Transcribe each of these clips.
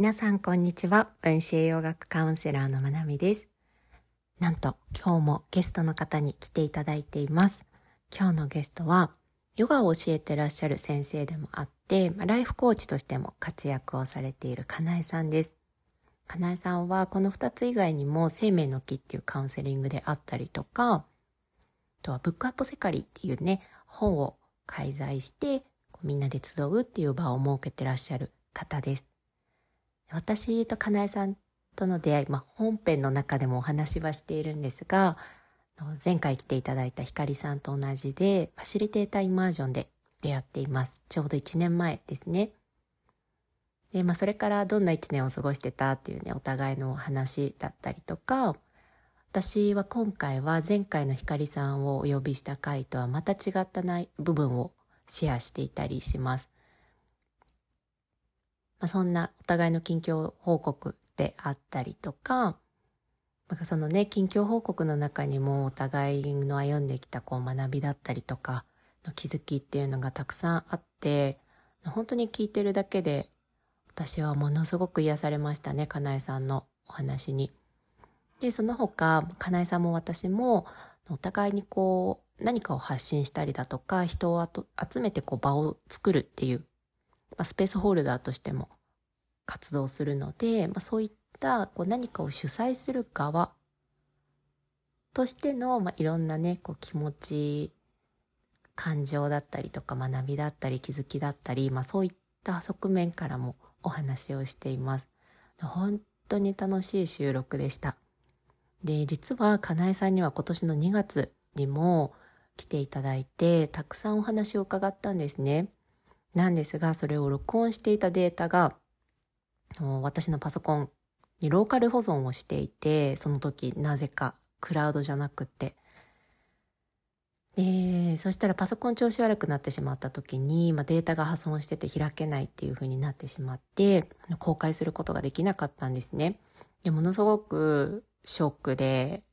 皆さんこんにちは。分子栄養学カウンセラーのまなみです。なんと今日もゲストの方に来ていただいています。今日のゲストはヨガを教えてらっしゃる先生でもあって、ライフコーチとしても活躍をされているかなえさんです。かなえさんはこの2つ以外にも生命の木っていうカウンセリングであったりとか、あとはブックアップセカリっていうね、本を開催してみんなで集うっていう場を設けてらっしゃる方です。私とかなえさんとの出会い、まあ、本編の中でもお話はしているんですが、前回来ていただいたひかりさんと同じで、ファシリテーターイマージョンで出会っています。ちょうど1年前ですね。で、まあ、それからどんな1年を過ごしてたっていうね、お互いのお話だったりとか、私は今回は前回のひかりさんをお呼びした回とはまた違ったない部分をシェアしていたりします。まあ、そんなお互いの近況報告であったりとか、なんかそのね、近況報告の中にもお互いの歩んできたこう学びだったりとかの気づきっていうのがたくさんあって、本当に聞いてるだけで私はものすごく癒されましたね、かなえさんのお話に。で、その他、かなえさんも私もお互いにこう何かを発信したりだとか、人を集めてこう場を作るっていうまあ、スペースホルダーとしても活動するので、まあ、そういったこう何かを主催する側としての、まあ、いろんなねこう気持ち感情だったりとか学びだったり気づきだったり、まあ、そういった側面からもお話をしています。本当に楽しい収録でした。で、実はかなえさんには今年の2月にも来ていただいて、たくさんお話を伺ったんですね。なんですが、それを録音していたデータが、私のパソコンにローカル保存をしていて、その時なぜかクラウドじゃなくて。で、そしたらパソコン調子悪くなってしまった時に、まあ、データが破損してて開けないっていう風になってしまって、公開することができなかったんですね。で、ものすごくショックで、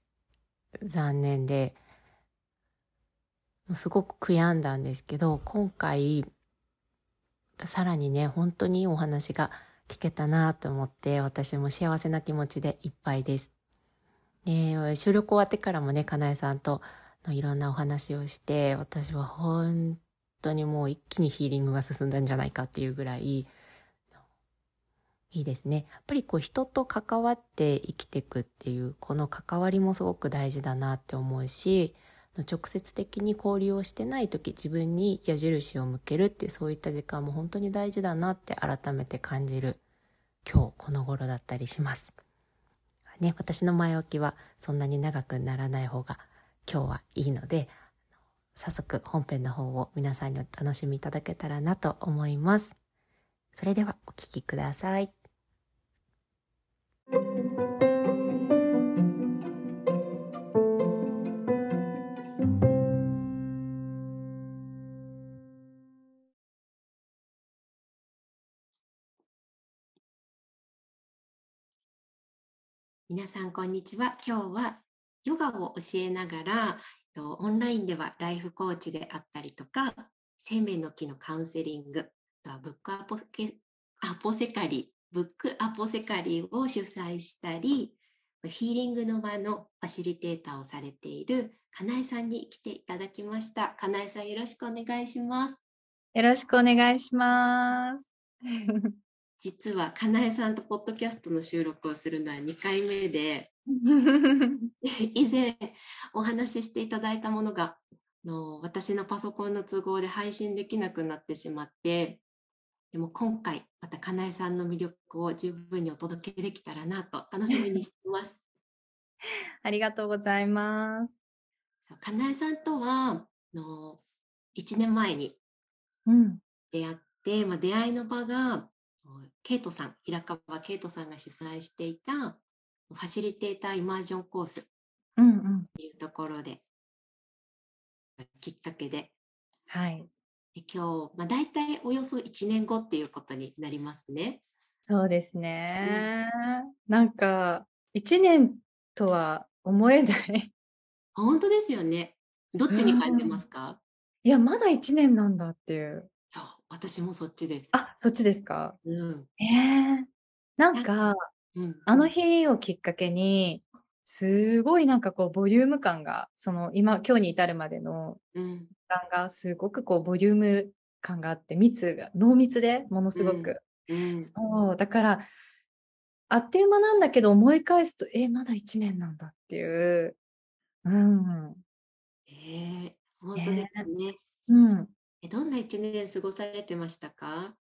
残念で、すごく悔やんだんですけど、今回、さらにね、本当にいいお話が聞けたなと思って、私も幸せな気持ちでいっぱいです。で、収録終わってからもね、かなえさんとのいろんなお話をして、私は本当にもう一気にヒーリングが進んだんじゃないかっていうぐらい、いいですね。やっぱりこう人と関わって生きていくっていう、この関わりもすごく大事だなって思うし、直接的に交流をしてない時自分に矢印を向けるっていうそういった時間も本当に大事だなって改めて感じる今日この頃だったりします。ね、私の前置きはそんなに長くならない方が今日はいいので早速本編の方を皆さんにお楽しみいただけたらなと思います。それではお聴きください。皆さんこんにちは。今日はヨガを教えながら、オンラインではライフコーチであったりとか、生命の木のカウンセリングとは、ブックアポケアポセカリ、ブックアポセカリを主催したり、ヒーリングの場のファシリテーターをされているかなえさんに来ていただきました。かなえさんよろしくお願いします。よろしくお願いします。実はかなえさんとポッドキャストの収録をするのは2回目で 以前お話ししていただいたものがの私のパソコンの都合で配信できなくなってしまってでも今回またかなえさんの魅力を十分にお届けできたらなと楽しみにしています。ありがとうございます。かなえさんとはの1年前に出会って、うん、まあ、出会いの場がケイトさん、平川ケイトさんが主催していたファシリテーターイマージョンコースっていうところで、うんうん、きっかけで、はい、で今日、まあ、大体およそ1年後っていうことになりますね。そうですね。うん、なんか1年とは思えない。本当ですよね。どっちに感じますか、うん、いや、まだ1年なんだっていう。私もそっちです。あ、そっちですか？うん。ええー、なんか、うん。あの日をきっかけに、すごいなんかこうボリューム感が、その今、今日に至るまでのうん。時間がすごくこうボリューム感があって、密が、濃密でものすごく。うん。そう、だから、あっという間なんだけど思い返すと、え、まだ1年なんだっていう。うん。ええ、ほんとですね。うん。え、どんな1年過ごされてましたか？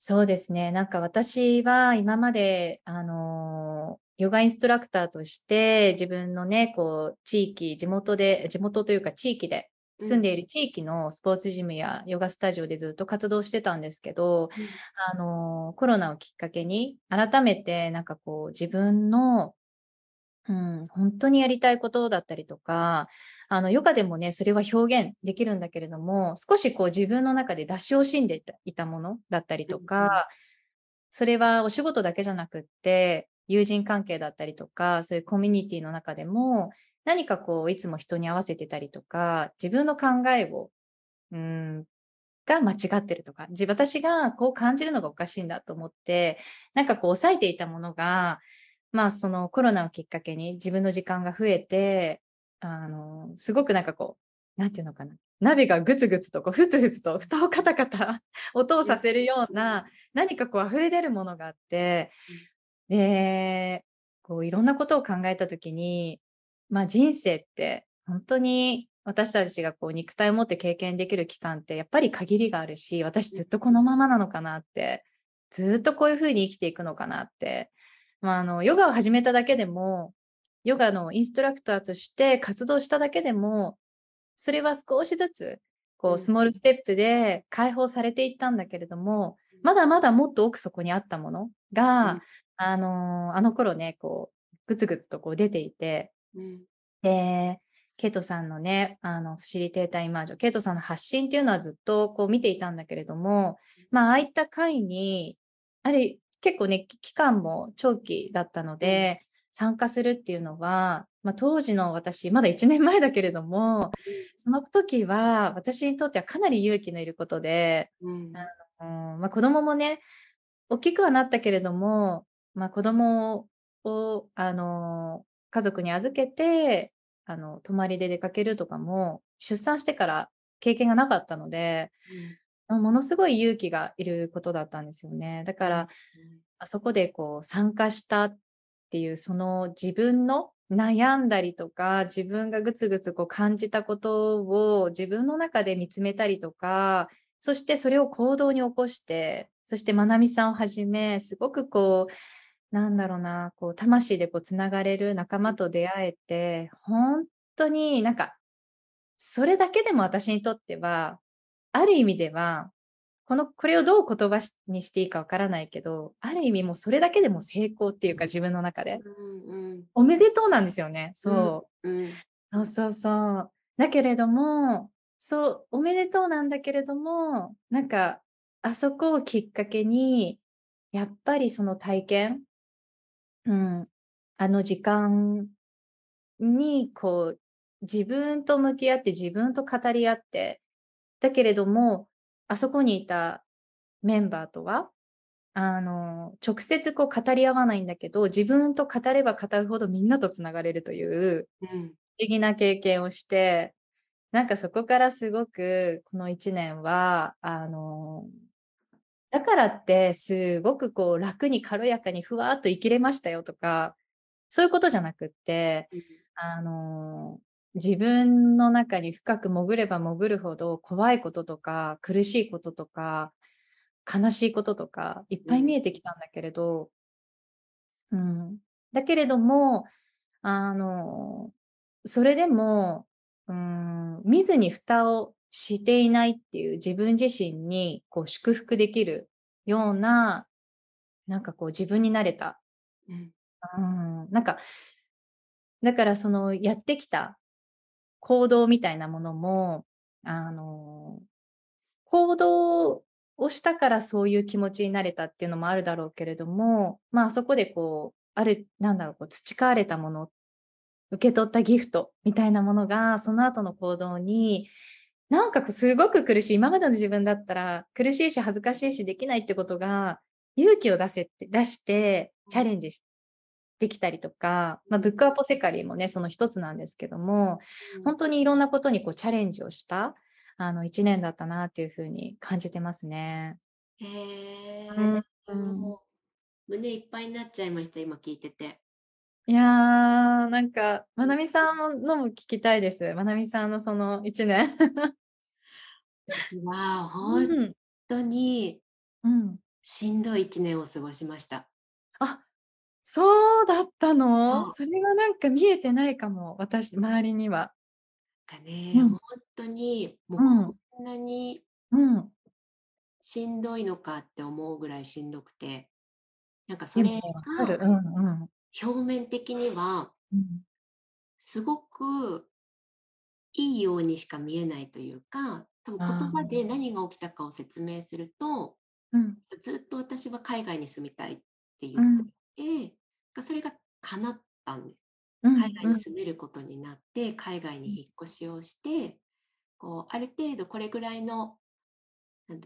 そうですね。なんか私は今まで、あの、ヨガインストラクターとして自分のね、こう地域、地元で地元というか地域でうん。住んでいる地域のスポーツジムやヨガスタジオでずっと活動してたんですけど、うん。あの、コロナをきっかけに、改めてなんかこう自分のうん、ほんとにやりたいことだったりとか、あのヨガでもね、それは表現できるんだけれども、少しこう自分の中で出し惜しんでいたものだったりと。か、それはお仕事だけじゃなくって、友人関係だったりとか、そういうコミュニティの中でも、何かこういつも人に合わせてたりとか、自分の考えを、うーん、が間違ってるとか、じ私がこう感じるのがおかしいんだと思って、なんかこう抑えていたものが、まあ、そのコロナをきっかけに自分の時間が増えて、あの、すごくなんかこう、なんていうのかな、鍋がグツグツとこうふつふつと蓋をカタカタ 音をうん。させるような、何かこう溢れ出るものがあって、うん。で、こういろんなことを考えた時に、ま、人生ってほんとに私たちがこう肉体を持って経験できる期間ってやっぱり限りがあるし、私うん。ずっとこのままなのかなって、ずっとこういう風に生きていくのかなって。まあ、あの、ヨガを始めただけでも、ヨガのインストラクターとして活動しただけでも、それは少しずつ、こうスうん。モールステップで解放されていったんだけれども、うん。まだまだもっと奥底にあったものうが、ん。あの、あの頃ね、こうグツグツとこう出ていて。うん。で、ケイトさんのね、あのファシリテーターイマージョン、ケイトさんの発信っていうのはずっとこう見ていたんだけれども、まあ、ああいった会に、あれ、結構ね、き期間も長期だったのうん。で、参加するっていうのは、ま、当時の私、まだ1年前だけれども、うん。その時は私にとってはかなり勇気のいることで、うん。あの、ま、子供もね、大きくはなったけれども、ま、子供を、あの、家族に預けて、あの、泊まりで出かけるとかも、出産してから経験がなかったので、ものすごい勇気がいることだったんですよね。だうん。から、うん。あそこでこう参加したっていう、その自分の悩んだりとか、自分がグツグツこう感じたことを自分の中で見つめたりとか、そしてそれを行動に起こして、そしてまなみさんをはじめ、すごくこう、なんだろうな、こう魂でこう繋がれる仲間と出会えて、ほんとになんか、それだけでも私にとっては、ある意味では、このこれをどう言葉しにしていいかわからないけど、ある意味もうそれだけでも成功っていうか、自分の中で。うんうん。おめでとうなんですよね。うん。そう。うん。そうそうそう。だけれども、そう、おめでとうなんだけれども、なんか、あそこをきっかけに、やっぱりその体験うん、あの時間に、こう、自分と向き合って自分と語り合って、だけれども、あそこにいたメンバーとは、あの、直接こう語り合わないんだけど、自分と語れば語るほどみんなと繋がれるといううん。不思議な経験をして、なんかそこからすごくこの1年は、あの、だからってすごくこう楽に軽やかにふわっと生きれましたよとか、そういうことじゃなくって、うん。あの、自分の中に深く潜れば潜るほど、怖いこととか苦しいこととか、悲しいこととか、いっぱい見うん。えてきたんだけれどうん。だけれども、あの、それでも、うーん、見ずに蓋をしていないっていう自分自身にこう祝福できるような、なんかこう自分になれた。うん。うーん、なんかだからそのやってきた行動みたいなものも、あの、行動をしたからそういう気持ちになれたっていうのもあるだろうけれども、まあ、そこでこう、ある、なんだろう、こう培われたもの、受け取ったギフトみたいなものが、その後の行動に、なんかすごく苦しい、今までの自分だったら苦しいし恥ずかしいしできないってことが、勇気を出せって、出してチャレンジしできたりとか、まあ、ブックアポセカリーもね、その一つなんですけども、本当にいろんなことにこうチャレンジをした、あの、一年だったなっていうふうに感じてますね。へえ、うん胸いっぱいになっちゃいました、今聞いてて。いやー、なんか、まなみさんのも聞きたいです。まなみさんのその一年。私はう本ん。当にうん。しんどい一年を過ごしました。あ、そうだったの？それはなんか見えてないかも。私、周りには。かね、うん本当にもううんこんなにうん。しんどいのかって思うぐらいしんどくて、なんかそれ。が。表面的にはうんすごくいいようにしか見えないというか、多分言葉で何が起きたかを説明すると、うん。ずっと私は海外に住みたいって言うんってそれが叶ったんです。うん海外に住めることになって、海外に引っ越しをして、こうある程度これぐらいの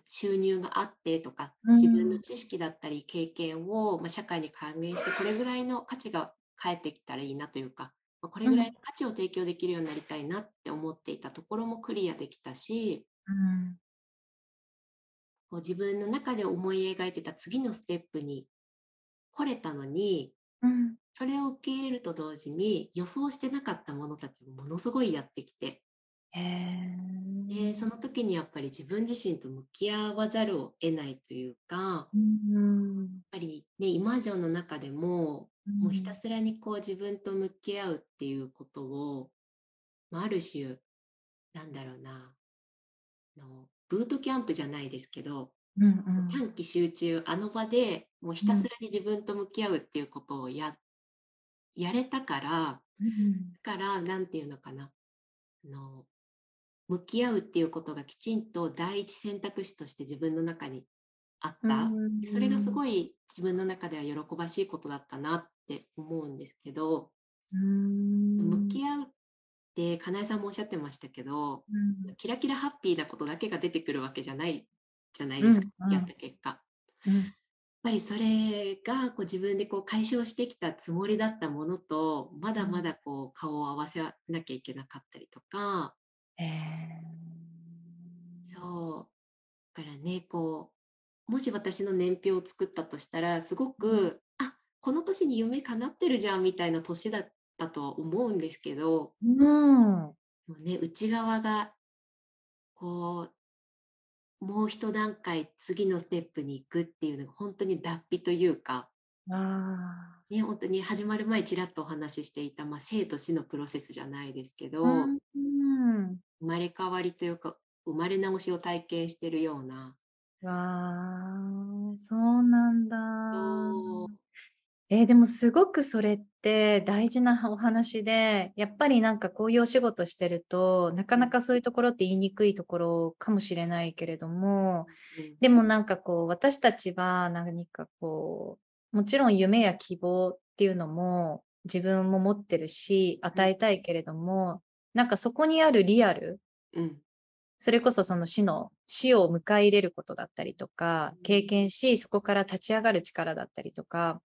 収入があってとか、うん自分の知識だったり経験を、まあ、社会に還元してこれぐらいの価値が返ってきたらいいなというか、まあ、これぐらいの価値を提供できるようになりたいなって思っていたところもクリアできたし、うん。こう自分の中で思い描いてた次のステップに来れたのに、うん。それを受け入れると同時に予想してなかったものたちもものすごいやってきて、でその時にやっぱり自分自身と向き合わざるを得ないというか、やっうん。ぱりね、イマージョンの中でも、もうひたすらにこう自分と向き合うっていうことを、まあ、ある種、なんだろうな、あのブートキャンプじゃないですけど、うんうん。短期集中、あの場でもうひたすらに自分と向き合うっていうことをや,、やれたから、うんだから、なんていうのかな。あの、向き合うっていうことがきちんと第一選択肢として自分の中にあった。でそれがすごい自分の中では喜ばしいことだったなって思うんですけど、うん。向き合うって、かなえさんもおっしゃってましたけど、うん。キラキラハッピーなことだけが出てくるわけじゃないじゃないですか、うんうん。やった結果。やっうんぱりそれがこう自分でこう解消してきたつもりだったものとまだまだこう顔を合わせなきゃいけなかったりとか、へそう。だからね、こう、もし私の年表を作ったとしたら、すごく、あ、この年に夢叶ってるじゃんみたいな年だったとは思うんですけど、ーうん。もうね、内側が、こう、もう一段階次のステップに行くっていうのが本当に脱皮というか、あね、本当に始まる前ちらっとお話ししていた、まあ、生と死のプロセスじゃないですけど、ーうんうん。生まれ変わりというか、生まれ直しを体験してるような、わあ、そうなんだ。えーでもすごくそれって大事なお話で、やっぱりなんかこういうお仕事してると、なかなかそういうところって言いにくいところかもしれないけれども、うん。でもなんかこう私たちは何かこう、もちろん夢や希望っていうのも自分も持ってるし、与えたいけれども、なんかそこにあるリアル、うん。それこそその死の死を迎え入れることだったりとかうん。経験しそこから立ち上がる力だったりとか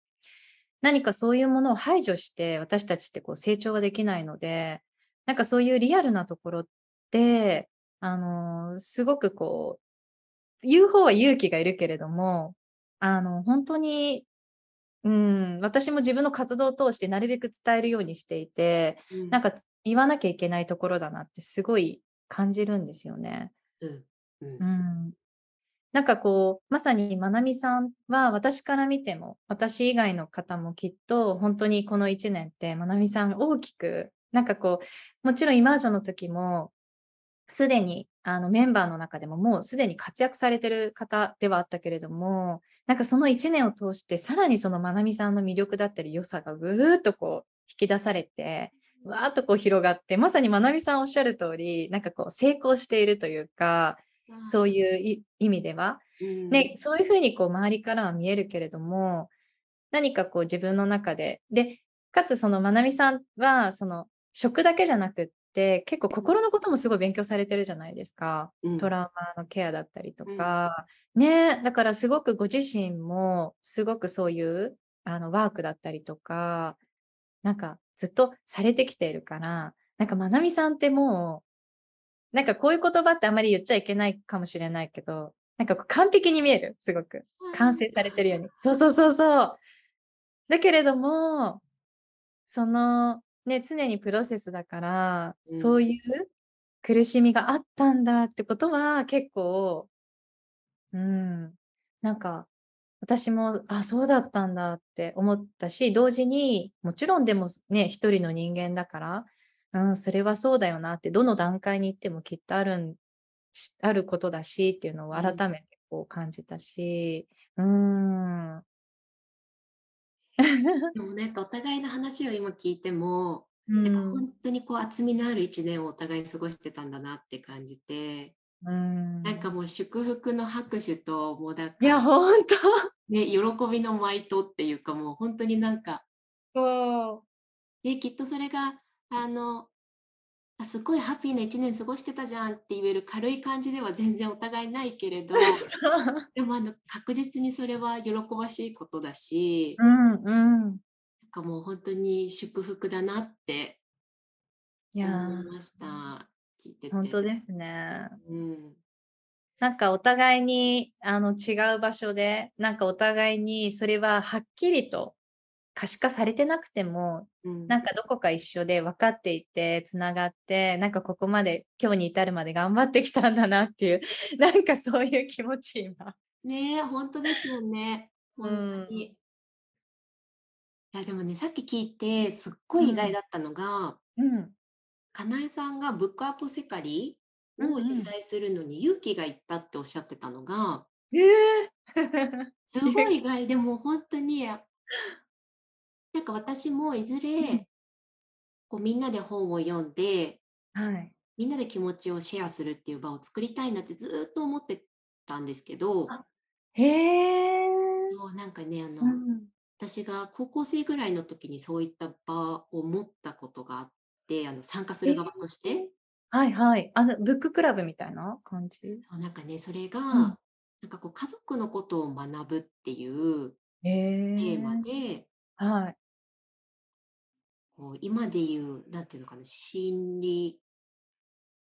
何かそういうものを排除して私たちってこう成長はできないのでなんかそういうリアルなところってあのーすごくこう言う方は勇気がいるけれどもあの本当にうん、私も自分の活動を通してなるべく伝えるようにしていて、うんなんか言わなきゃいけないところだなってすごい感じるんですよね。うんうんうん。なんかこう、まさにまなみさんは私から見ても、私以外の方もきっと本当にこの1年ってまなみさん大きく、なんかこう、もちろんイマージョンの時も、すでにあのメンバーの中でももうすでに活躍されてる方ではあったけれども、なんかその1年を通してさらにそのまなみさんの魅力だったり良さがぐーっとこう引き出されて、わーっとこう広がって、まさにまなみさんおっしゃる通り、なんかこう成功しているというか、そういうい意味では、そういうふうにこう周りからは見えるけれども、何かこう自分の中で、で、かつそのまなみさんは、その食だけじゃなくっって結構心のこともすごい勉強されてるじゃないですか。うん。トラウマのケアだったりとか。ね、だからすごくご自身もすごくそういうあのワークだったりとか、なんかずっとされてきているから、なんかまなみさんってもう、なんかこういう言葉ってあまり言っちゃいけないかもしれないけど、なんか完璧に見える、すごく。完成されてるように。そうそうそうそう。だけれども、その、ね、常にプロセスだから、うんそういう苦しみがあったんだってことは結構、うん、なんか、私も、あ、そうだったんだって思ったし、同時に、もちろんでもね、一人の人間だから、うん、それはそうだよなって、どの段階に行ってもきっとあるん、しあることだしっていうのを改めてこう感じたし、うん。でもなんかお互いの話を今聞いても、うなんかん本当にこう厚みのある一年をお互い過ごしてたんだなって感じて、うんなんかもう祝福の拍手ともうだかいや、ら、ほんと。ね、喜びの舞とっていうかもう本当になんか、そできっとそれがあのあすごいハッピーな一年過ごしてたじゃんって言える軽い感じでは全然お互いないけれど。でもあの確実にそれは喜ばしいことだし、うん、うん。なんかもう本当に祝福だなって思いました。聞いてー、て。本当ですね。うん。なんかお互いにあの違う場所で、なんかお互いにそれははっきりと可視化されてなくても、うん。なんかどこか一緒で分かっていて、つながって、なんかここまで、今日に至るまで頑張ってきたんだなっていう、なんかそういう気持ち今。ねえ、本当ですよね。う本当に。んいや、でもね、さっき聞いて、すっごい意外だったのが、うん。かなえさんがブックアップセカリうんうんを主催するのに勇気がいったっておっしゃってたのが、ええ すごい意外でもう本当に、なんか私もいずうんれ、こうみんなで本を読んで、はい。みんなで気持ちをシェアするっていう場を作りたいなってずーっと思ってたんですけど、あへえ。なんかね、あの、うん私が高校生ぐらいの時にそういった場を持ったことがあって、あの参加する側として、はいはい。あの、ブッククラブみたいな感じ？そうなんかね、それが、んなんかこう家族のことを学ぶっていう。テーマで、はい。こう今で言う、なんていうのかな、心理、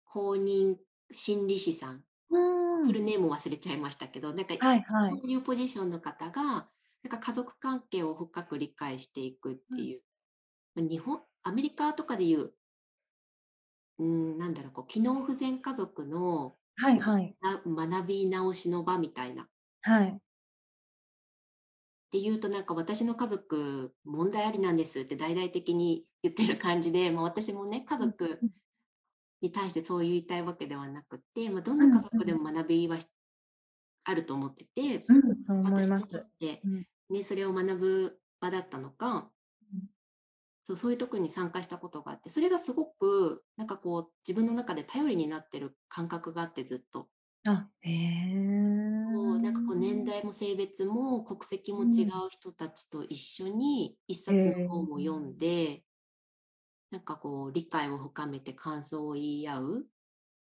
公認心理師さん、うん。フルネーム忘れちゃいましたけど、なんかはいはいそ。ういうポジションの方が、なんか家族関係を深く理解していくっていう、まあ日本、アメリカとかでいう、うん、なんだろう、こう機能不全家族のはいはい。な学び直しの場みたいな。っはい。ていうと、なんか私の家族問題ありなんですって大々的に言ってる感じで、まあ、私もね、家族うん。に対してそう言いたいわけではなくて、まあ、どんな家族でも学びはしあると思ってて、うん、私にとっ。て、うん。ね、それを学ぶ場だったのか、うん。そうそういうところに参加したことがあってそれがすごくなんかこう自分の中で頼りになってる感覚があってずっと、あ、へなんかこう年代も性別も国籍も違う人たちと一緒に一冊の本を読んで、なんかこう理解を深めて感想を言い合う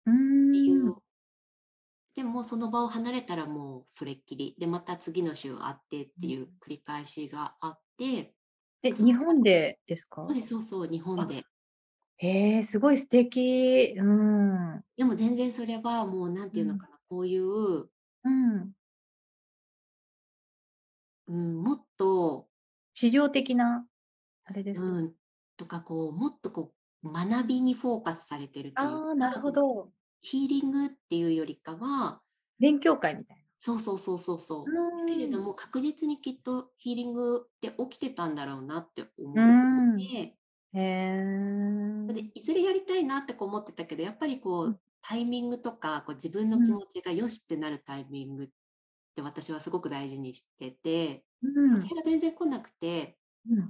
うっていう、ん。でもその場を離れたらもうそれっきり。でまた次の週会ってっていう繰り返しがあって、え、日本でですか？そうそう日本でへえ、すごい素敵。うん。でも全然それはもうなんていうのかな、こういう、うん。うん、もっと、治療的な、あれですか、うん、とかこうもっとこう学びにフォーカスされてるというああ、なるほど。ヒーリングっていうよりかは勉強会みたいそうそうそうそうそうけれども確実にきっとヒーリングって起きてたんだろうなって思うんって、へえ。でいずれやりたいなってこう思ってたけどやっぱりこう、うん。タイミングとかこう自分の気持ちがよしってなるタイミングって私はすごく大事にしてて、うん。それが全然来なくてうん。っ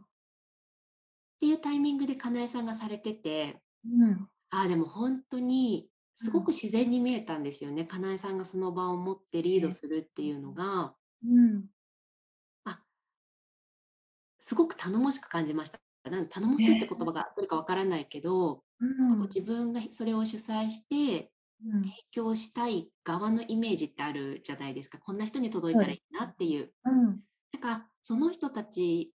ていうタイミングでかなえさんがされててうん。ああでも本当にすごく自然に見えたんですよね、かなえさんがその場を持ってリードするっていうのが。うん。あすごく頼もしく感じましたなん頼もしいって言葉が合ってるかわからないけど、うん自分がそれを主催してうん。提供したい側のイメージってあるじゃないですか。こんな人に届いたらいいなっていう、うん。なんかその人たち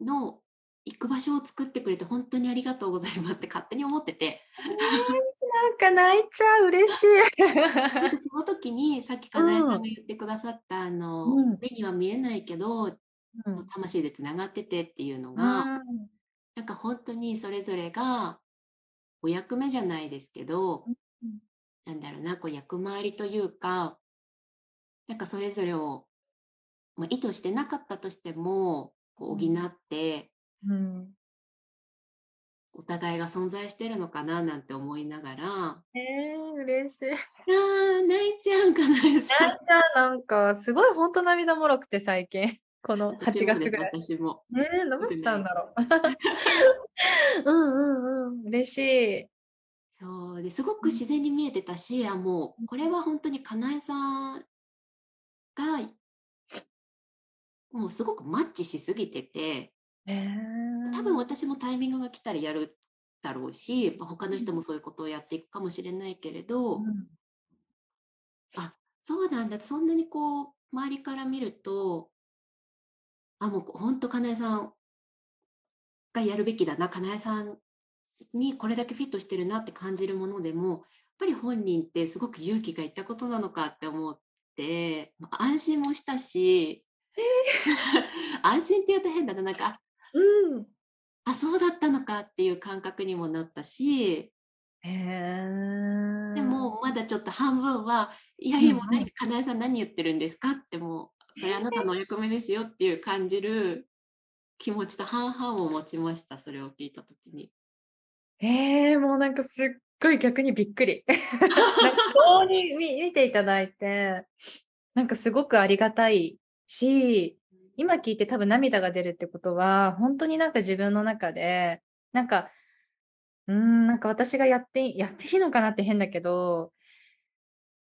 の行く場所を作ってくれて本当にありがとうございますって勝手に思ってて。なんか泣いちゃう嬉しい。その時にさっきかなえさんが言ってくださった、あのうん。目には見えないけどうん。魂でつながっててっていうのが、うんなんか本当にそれぞれがお役目じゃないですけど、うんなんだろうなこう役回りというかなんかそれぞれを、まあ、意図してなかったとしてもこう補ってうん。お互いが存在してるのかななんて思いながら。えー、嬉しい。あー泣いちゃうかな泣いちゃうなんかすごい本当涙もろくて最近この 8月ぐらい。私もねえどうしたんだろう。うんうんうん嬉しい。そうですごく自然に見えてたし、あもうこれは本当にかなえさんがもうすごくマッチしすぎててえ多分私もタイミングが来たらやるだろうし、まあ他の人もそういうことをやっていくかもしれないけれど、あそうなんだそんなにこう周りから見るとあもう本当かなえさんがやるべきだなかなえさんにこれだけフィットしてるなって感じるものでもやっぱり本人ってすごく勇気がいったことなのかって思ってまあ安心もしたし、安心って言うと変だななんかうん。あそうだったのかっていう感覚にもなったし。でもまだちょっと半分はいやいやもう何かなえさん何言ってるんですかってもうそれあなたのお役目ですよっていう感じる気持ちと半々を持ちましたそれを聞いた時に。ええもうなんかすっごい逆にびっくり。なんかこうに見見ていただいて、なんかすごくありがたいし、今聞いて多分涙が出るってことは、本当になんか自分の中で、なんか、うん、なんか私がやって、やっていいのかなって変だけど、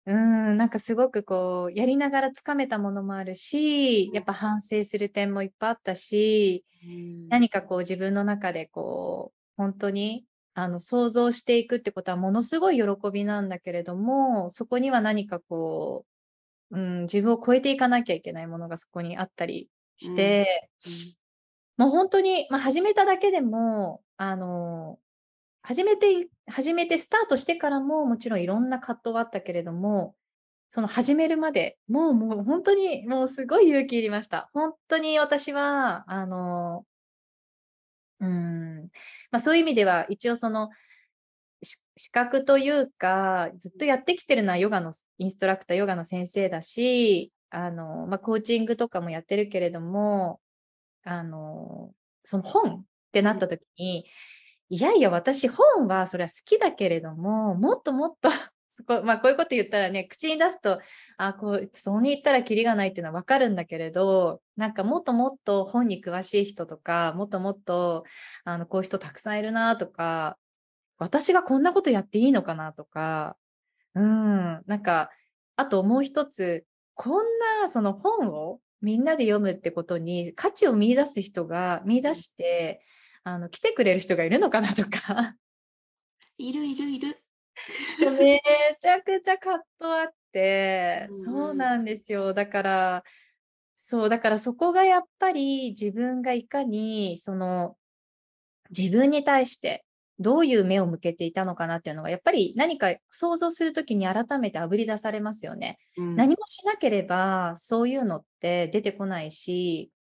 うーん、なんかすごくこう、やりながらつかめたものもあるし、やっぱ反省する点もいっぱいあったし、何かこう自分の中でこう本当にあの想像していくってことはものすごい喜びなんだけれどもそこには何かこう、うん、自分を超えていかなきゃいけないものがそこにあったりして、もう本当に、まあ、始めただけでもあの始めて始めてスタートしてからももちろんいろんな葛藤はあったけれどもその始めるまでもうもう本当にもうすごい勇気いりました。本当に私はあのうん。まあ、そういう意味では一応その資格というかずっとやってきてるのはヨガのインストラクターヨガの先生だしあの、まあ、コーチングとかもやってるけれどもあのその本ってなった時に、いやいや私本はそれは好きだけれどももっともっと こまあこういうこと言ったらね口に出すとあこうそうに言ったらキリがないっていうのは分かるんだけれどなんかもっともっと本に詳しい人とかもっともっとあのこういう人たくさんいるなとか私がこんなことやっていいのかなとかうんなんかあともう一つこんなその本をみんなで読むってことに価値を見出す人が見出してあの来てくれる人がいるのかなとかいるいるいる。めちゃくちゃ葛藤あって、うんそうなんですよ。だから、そう、だからそこがやっぱり自分がいかに、その、自分に対してどういう目を向けていたのかなっていうのが、やっぱり何か想像するときに改めてあぶり出されますよね。うん何もしなければそういうのって出てこないし、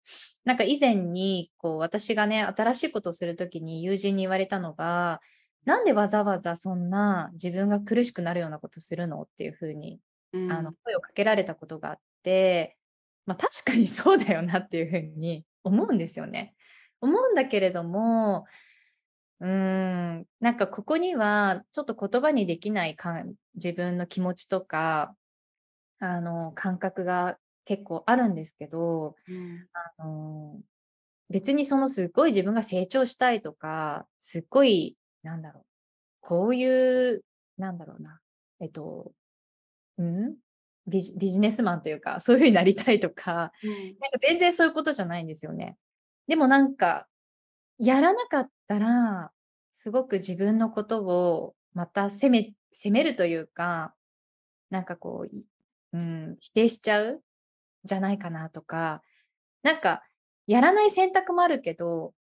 なんか以前にこう私がね、新しいことをするときに友人に言われたのが、なんでわざわざそんな自分が苦しくなるようなことするのっていうふうに、うんあの声をかけられたことがあって、まあ確かにそうだよなっていうふうに思うんですよね。思うんだけれども、うーん、なんかここにはちょっと言葉にできないかん自分の気持ちとか、あの、感覚が結構あるんですけど、うん。あの別にそのすっごい自分が成長したいとか、すっごい、なんだろう、こういう、なんだろうな、えっと、うん？ビジビジネスマンというか、そういうふうになりたいとか、うんなんか全然そういうことじゃないんですよね。でもなんか、やらなかったら、すごく自分のことをまた責め責めるというか、なんかこう、うん、否定しちゃう？じゃないかなとか、なんか、やらない選択もあるけど、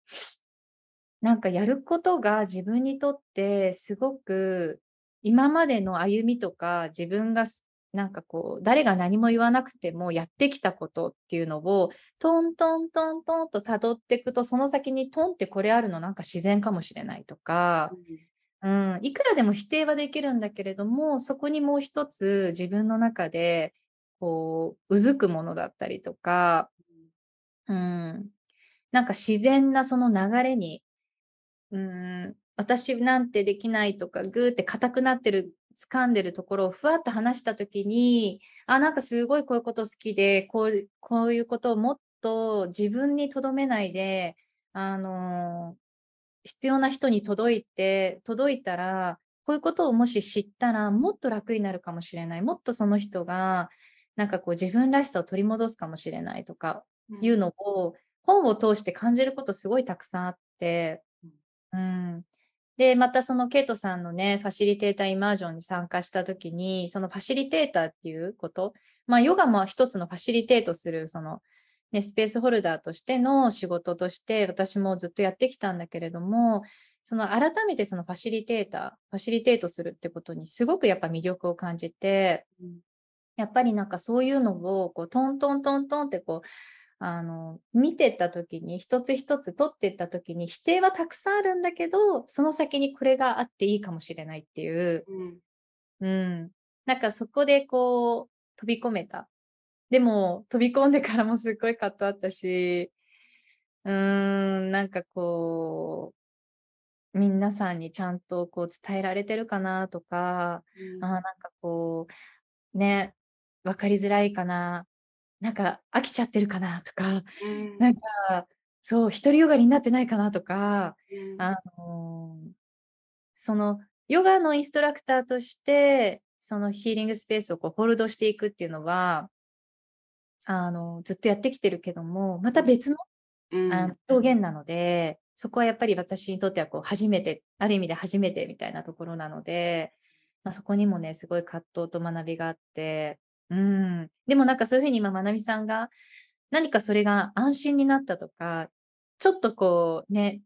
なんかやることが自分にとってすごく今までの歩みとか自分がなんかこう誰が何も言わなくてもやってきたことっていうのをトントントントンと辿っていくとその先にトンってこれあるのなんか自然かもしれないとか、うん、いくらでも否定はできるんだけれどもそこにもう一つ自分の中でこううずくものだったりとか、うん、なんか自然なその流れにうん、私なんてできないとか、ぐーって硬くなってる、掴んでるところをふわっと話したときに、あ、なんかすごいこういうこと好きで、こうこういうことをもっと自分にとどめないで、あのー、必要な人に届いて、届いたら、こういうことをもし知ったら、もっと楽になるかもしれない。もっとその人が、なんかこう自分らしさを取り戻すかもしれないとかいうのを、うん、本を通して感じることすごいたくさんあって、うん。で、またそのケイトさんのね、ファシリテーターイマージョンに参加したときに、そのファシリテーターっていうこと、まあ、ヨガも一つのファシリテートする、その、ね、スペースホルダーとしての仕事として、私もずっとやってきたんだけれども、その改めてそのファシリテーター、ファシリテートするってことにすごくやっぱ魅力を感じて、やっぱりなんかそういうのをこうトントントントンってこうあの、見てった時に、一つ一つ取ってった時に、否定はたくさんあるんだけど、その先にこれがあっていいかもしれないっていう、うん。うん、なんかそこでこう、飛び込めた。でも、飛び込んでからもすっごい葛藤あったし、うーん、なんかこう、皆さんにちゃんとこう伝えられてるかなとか、うん、あなんかこう、ね、わかりづらいかななんか飽きちゃってるかなとか、うん、なんかそう独りよがりになってないかなとか、うん、あのそのヨガのインストラクターとしてそのヒーリングスペースをこうホールドしていくっていうのはあのずっとやってきてるけどもまた別の,、あの表現なのでそこはやっぱり私にとってはこう初めてある意味で初めてみたいなところなので、まあ、そこにもねすごい葛藤と学びがあってうん。でもなんかそういうふうに今、まなみさんが、何かそれが安心になったとか、ちょっとこうね、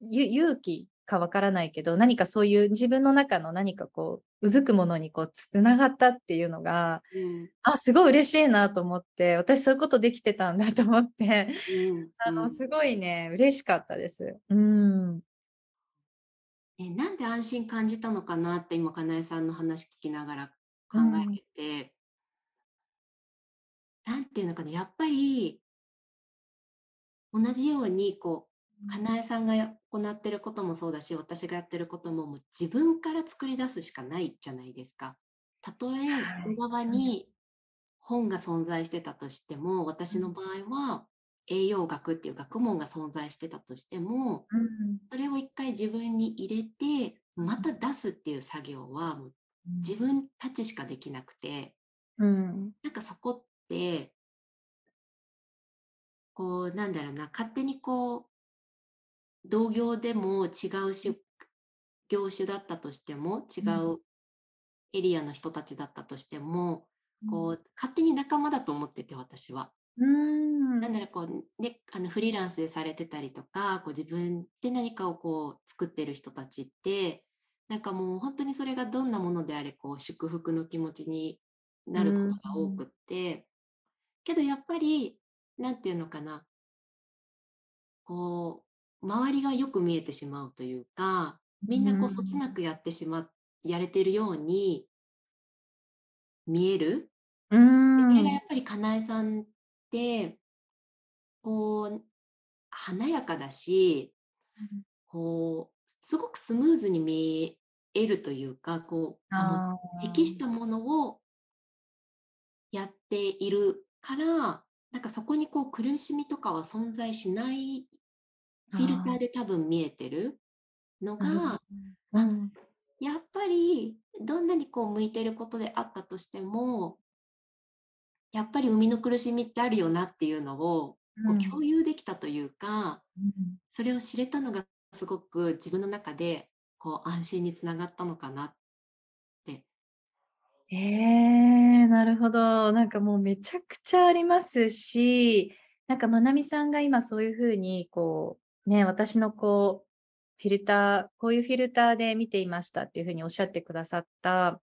勇気かわからないけど、何かそういう自分の中の何かこう、うずくものにこう、つながったっていうのが、うん、あ、すごい嬉しいなと思って、私そういうことできてたんだと思って、うん、あの、すごいね、嬉しかったです。うん。えなんで安心感じたのかなって今、かなえさんの話聞きながら考えてて、うん、なんていうのかな、やっぱり、同じように、こう、かなえさんが行ってることもそうだし、私がやってることももう自分から作り出すしかないじゃないですか。たとえ外側に本が存在してたとしても、私の場合は栄養学っていう学問が存在してたとしても、それを一回自分に入れて、また出すっていう作業はもう自分たちしかできなくて、うん、なんかそこって、こう、なんだろうな、勝手にこう、同業でも違うし業種だったとしても、違うエリアの人たちだったとしても、うん、こう、勝手に仲間だと思ってて、私は。うん。なんだろう、こう、ね、あの、フリーランスでされてたりとか、こう自分で何かをこう、作ってる人たちって、なんかもう本当にそれがどんなものであれこう祝福の気持ちになることが多くって、けどやっぱり何て言うのかな。こう周りがよく見えてしまうというかみんなこうそつなくやってしまやれてるように見える。これがやっぱりかなえさんってこう華やかだし、こうすごくスムーズに見得るというか、こう、あの適したものをやっているから、なんかそこにこう苦しみとかは存在しないフィルターで多分見えてるのが、うん、やっぱりどんなにこう向いてることであったとしても、やっぱり生みの苦しみってあるよなっていうのをこう共有できたというか、うん。それを知れたのがすごく自分の中でこう安心につながったのかなって。えー、なるほど。なんかもうめちゃくちゃありますし、なんかまなみさんが今そういうふうに、こう、ね、私のこう、フィルター、こういうフィルターで見ていましたっていうふうにおっしゃってくださった、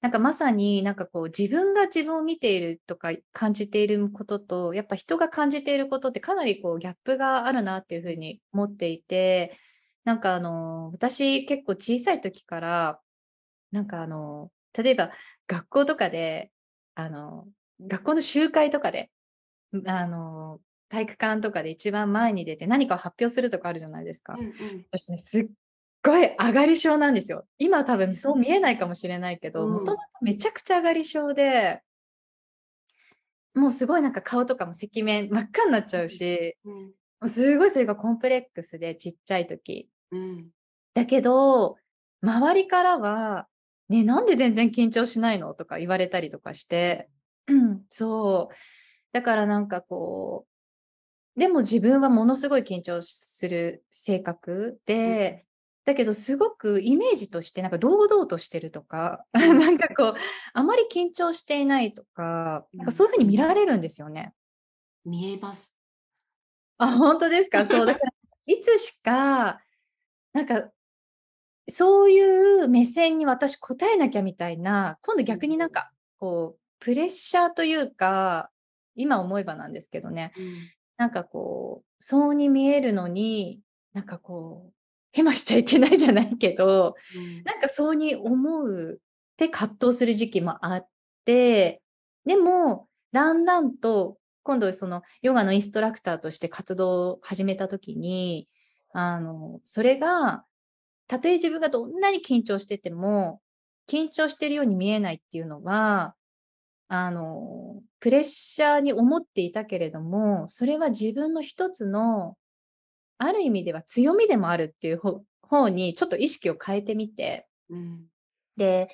なんかまさになんかこう自分が自分を見ているとか感じていることと、やっぱ人が感じていることってかなりこうギャップがあるなっていうふうに思っていて、なんかあの、私結構小さい時から、なんかあの、例えば学校とかで、あの、学校の集会とかで、あの、体育館とかで一番前に出て何かを発表するとかあるじゃないですか。うんうん私ね、すっごい上がり症なんですよ。今は多分そう見えないかもしれないけど、うんもともとめちゃくちゃ上がり症で、もうすごいなんか顔とかも赤面真っ赤になっちゃうし、うんもうすごいそれがコンプレックスでちっちゃい時。うんだけど、周りからは、ね、なんで全然緊張しないの？とか言われたりとかして、うん、そう。だからなんかこう、でも自分はものすごい緊張する性格で、だけどすごくイメージとしてなんか堂々としてるとか、なんかこう、あまり緊張していないとか、なんかそういうふうに見られるんですよね。見えます。あ、本当ですか？そう。だから、いつしか、なんか、そういう目線に私答えなきゃみたいな、今度逆になん。か、こう、プレッシャーというか、今思えばなんですけどね、うん。なんかこう、そうに見えるのに、なんかこう、ヘマしちゃいけないじゃないけど、うん。なんかそうに思うって葛藤する時期もあって、でも、だんだんと、今度そのヨガのインストラクターとして活動を始めた時に、あの、それが、たとえ自分がどんなに緊張してても、緊張してるように見えないっていうのは、あの、プレッシャーに思っていたけれども、それは自分の一つの、ある意味では強みでもあるっていう方方にちょっと意識を変えてみて、うん。で、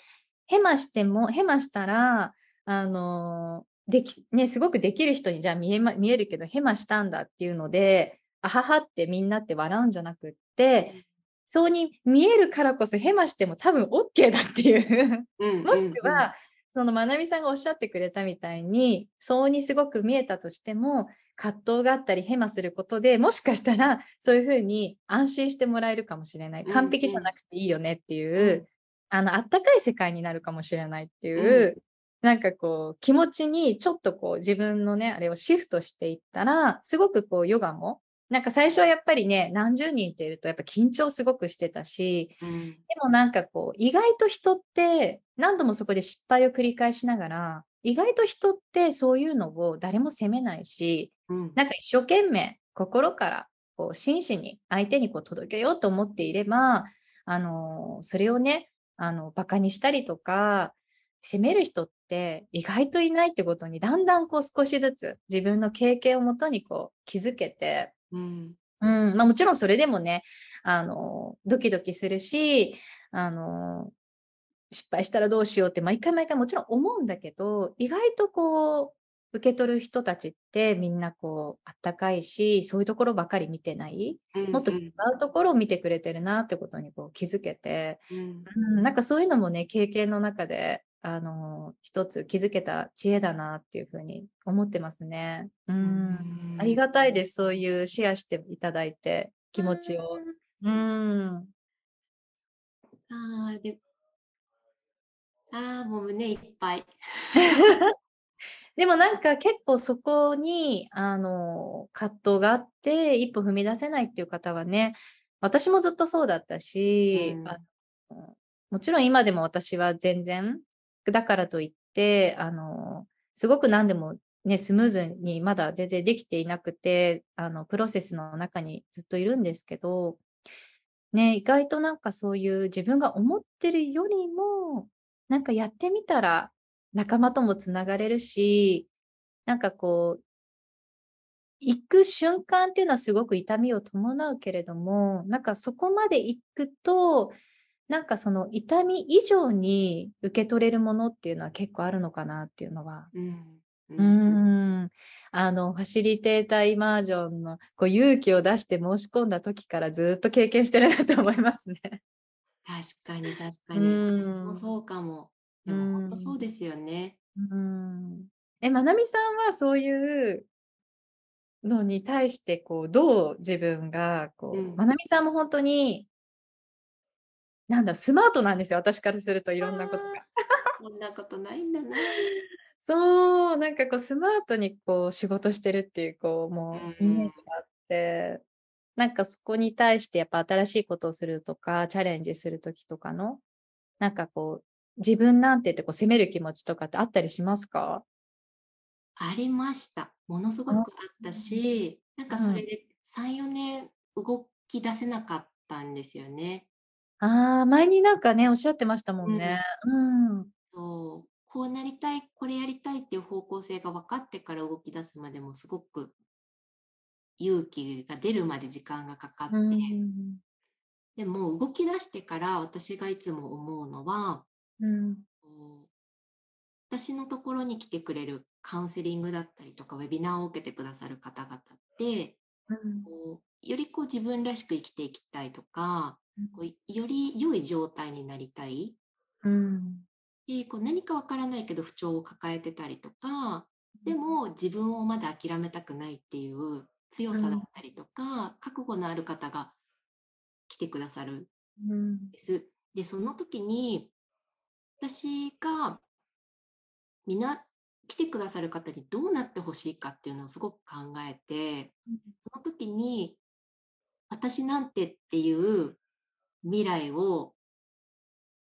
ヘマしても、ヘマしたら、あの、でき、ね、すごくできる人にじゃあ見えま、見えるけど、ヘマしたんだっていうので、あははってみんなって笑うんじゃなくって、そうに見えるからこそヘマしても多分 OK だっていう。うんもしくは、そのまなみさんがおっしゃってくれたみたいに、そうにすごく見えたとしても、葛藤があったりヘマすることでもしかしたらそういうふうに安心してもらえるかもしれない。うん完璧じゃなくていいよねっていう、うん。あの、あったかい世界になるかもしれないっていう、なんかこう、気持ちにちょっとこう自分のね、あれをシフトしていったら、すごくこうヨガも、なんか最初はやっぱりね、何十人っているとやっぱ緊張すごくしてたし、うん。でもなんかこう、意外と人って何度もそこで失敗を繰り返しながら、意外と人ってそういうのを誰も責めないし、うん。なんか一生懸命心からこう真摯に相手にこう届けようと思っていれば、あのそれをね、あの、バカにしたりとか、責める人って意外といないってことにだんだんこう少しずつ自分の経験をもとにこう気づけて、うん。うん、まあもちろんそれでもね、あの、ドキドキするし、あの、失敗したらどうしようって毎回毎回もちろん思うんだけど、意外とこう、受け取る人たちってみんなこう、あったかいし、そういうところばかり見てない、うんもっと違うところを見てくれてるなってことにこう気づけて、うん。うん、なんかそういうのもね、経験の中で、あの、一つ気づけた知恵だなっていうふうに思ってますね。うん。ありがたいです。そういうシェアしていただいて、気持ちを。うん。あーであーもう胸いっぱい。でもなんか結構そこに、あの、葛藤があって、一歩踏み出せないっていう方はね、私もずっとそうだったし、うんもちろん今でも私は全然、だからといって、あの、すごく何でもね、スムーズにまだ全然できていなくて、あの、プロセスの中にずっといるんですけど、ね、意外となんかそういう自分が思ってるよりも、なんかやってみたら仲間ともつながれるし、なんかこう、行く瞬間っていうのはすごく痛みを伴うけれども、なんかそこまで行くと、なんかその痛み以上に受け取れるものっていうのは結構あるのかなっていうのは、うんうーん。あの、ファシリテーターイマージョンのこう勇気を出して申し込んだ時からずっと経験してるなと思いますね。確かに確かうに。私ーん。もそうかも。でうも本当ん。そうですよね。うーん。え、まなみさんはそういうのに対して、こう、どう自分が、うこう、ん。まなみさんも本当に、なんだろう、スマートなんですよ、私からするといあろんなことが。あ、そんなことないんだな。そう、なんかこうスマートにこう仕事してるっていう、こう、うもうイメーん。ジがあって、なんかそこに対してやっぱ新しいことをするとか、チャレンジするときとかの、なんかこう、自分なんてってこう責める気持ちとかってあったりしますか？ありました。ものすごあ、くあったし、なんかそうん。れで3、4年動き出せなかったんですよね。ああ、前になんかね、おっしゃってましたもうん。んね。うん。そう、こうなりたい、これやりたいっていう方向性が分かってから動き出すまでもすごく勇気が出るまで時間がかかっうて、ん。でも動き出してから私がいつも思うのは、うん。私のところに来てくれるカウンセリングだったりとか、ウェビナーを受けてくださる方々って、うん。こうよりこう自分らしく生きていきたいとか、うん。こうより良い状態になりたい。うん。で、こう何かわからないけど不調を抱えてたりとか、でうん。も自分をまだ諦めたくないっていう強うん。さだったりとか、覚悟のある方が来てくださるんうん。です。で、その時に私がみんな来てくださる方にどうなってほしいかっていうのをすごく考えて、うん。その時に私なんてっていう未来を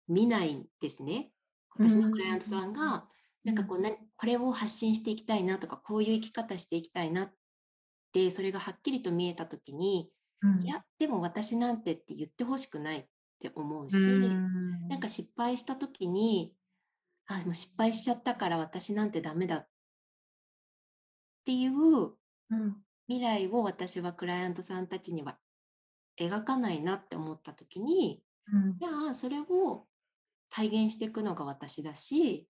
見ないんですね。う私のクライアントさん。んが、うん。なんかこう、なこれを発信していきたいなとか、こういう生き方していきたいなって、それがはっきりと見えた時に、うん。いや、でも私なんてって言ってほしくないって思ううし、なんん。か失敗した時に、あ、もう失敗しちゃったから私なんてダメだっていううん。未来を私はクライアントさんたちには描かないなって思った時に、うん。じゃあそれを体現していくのが私だし、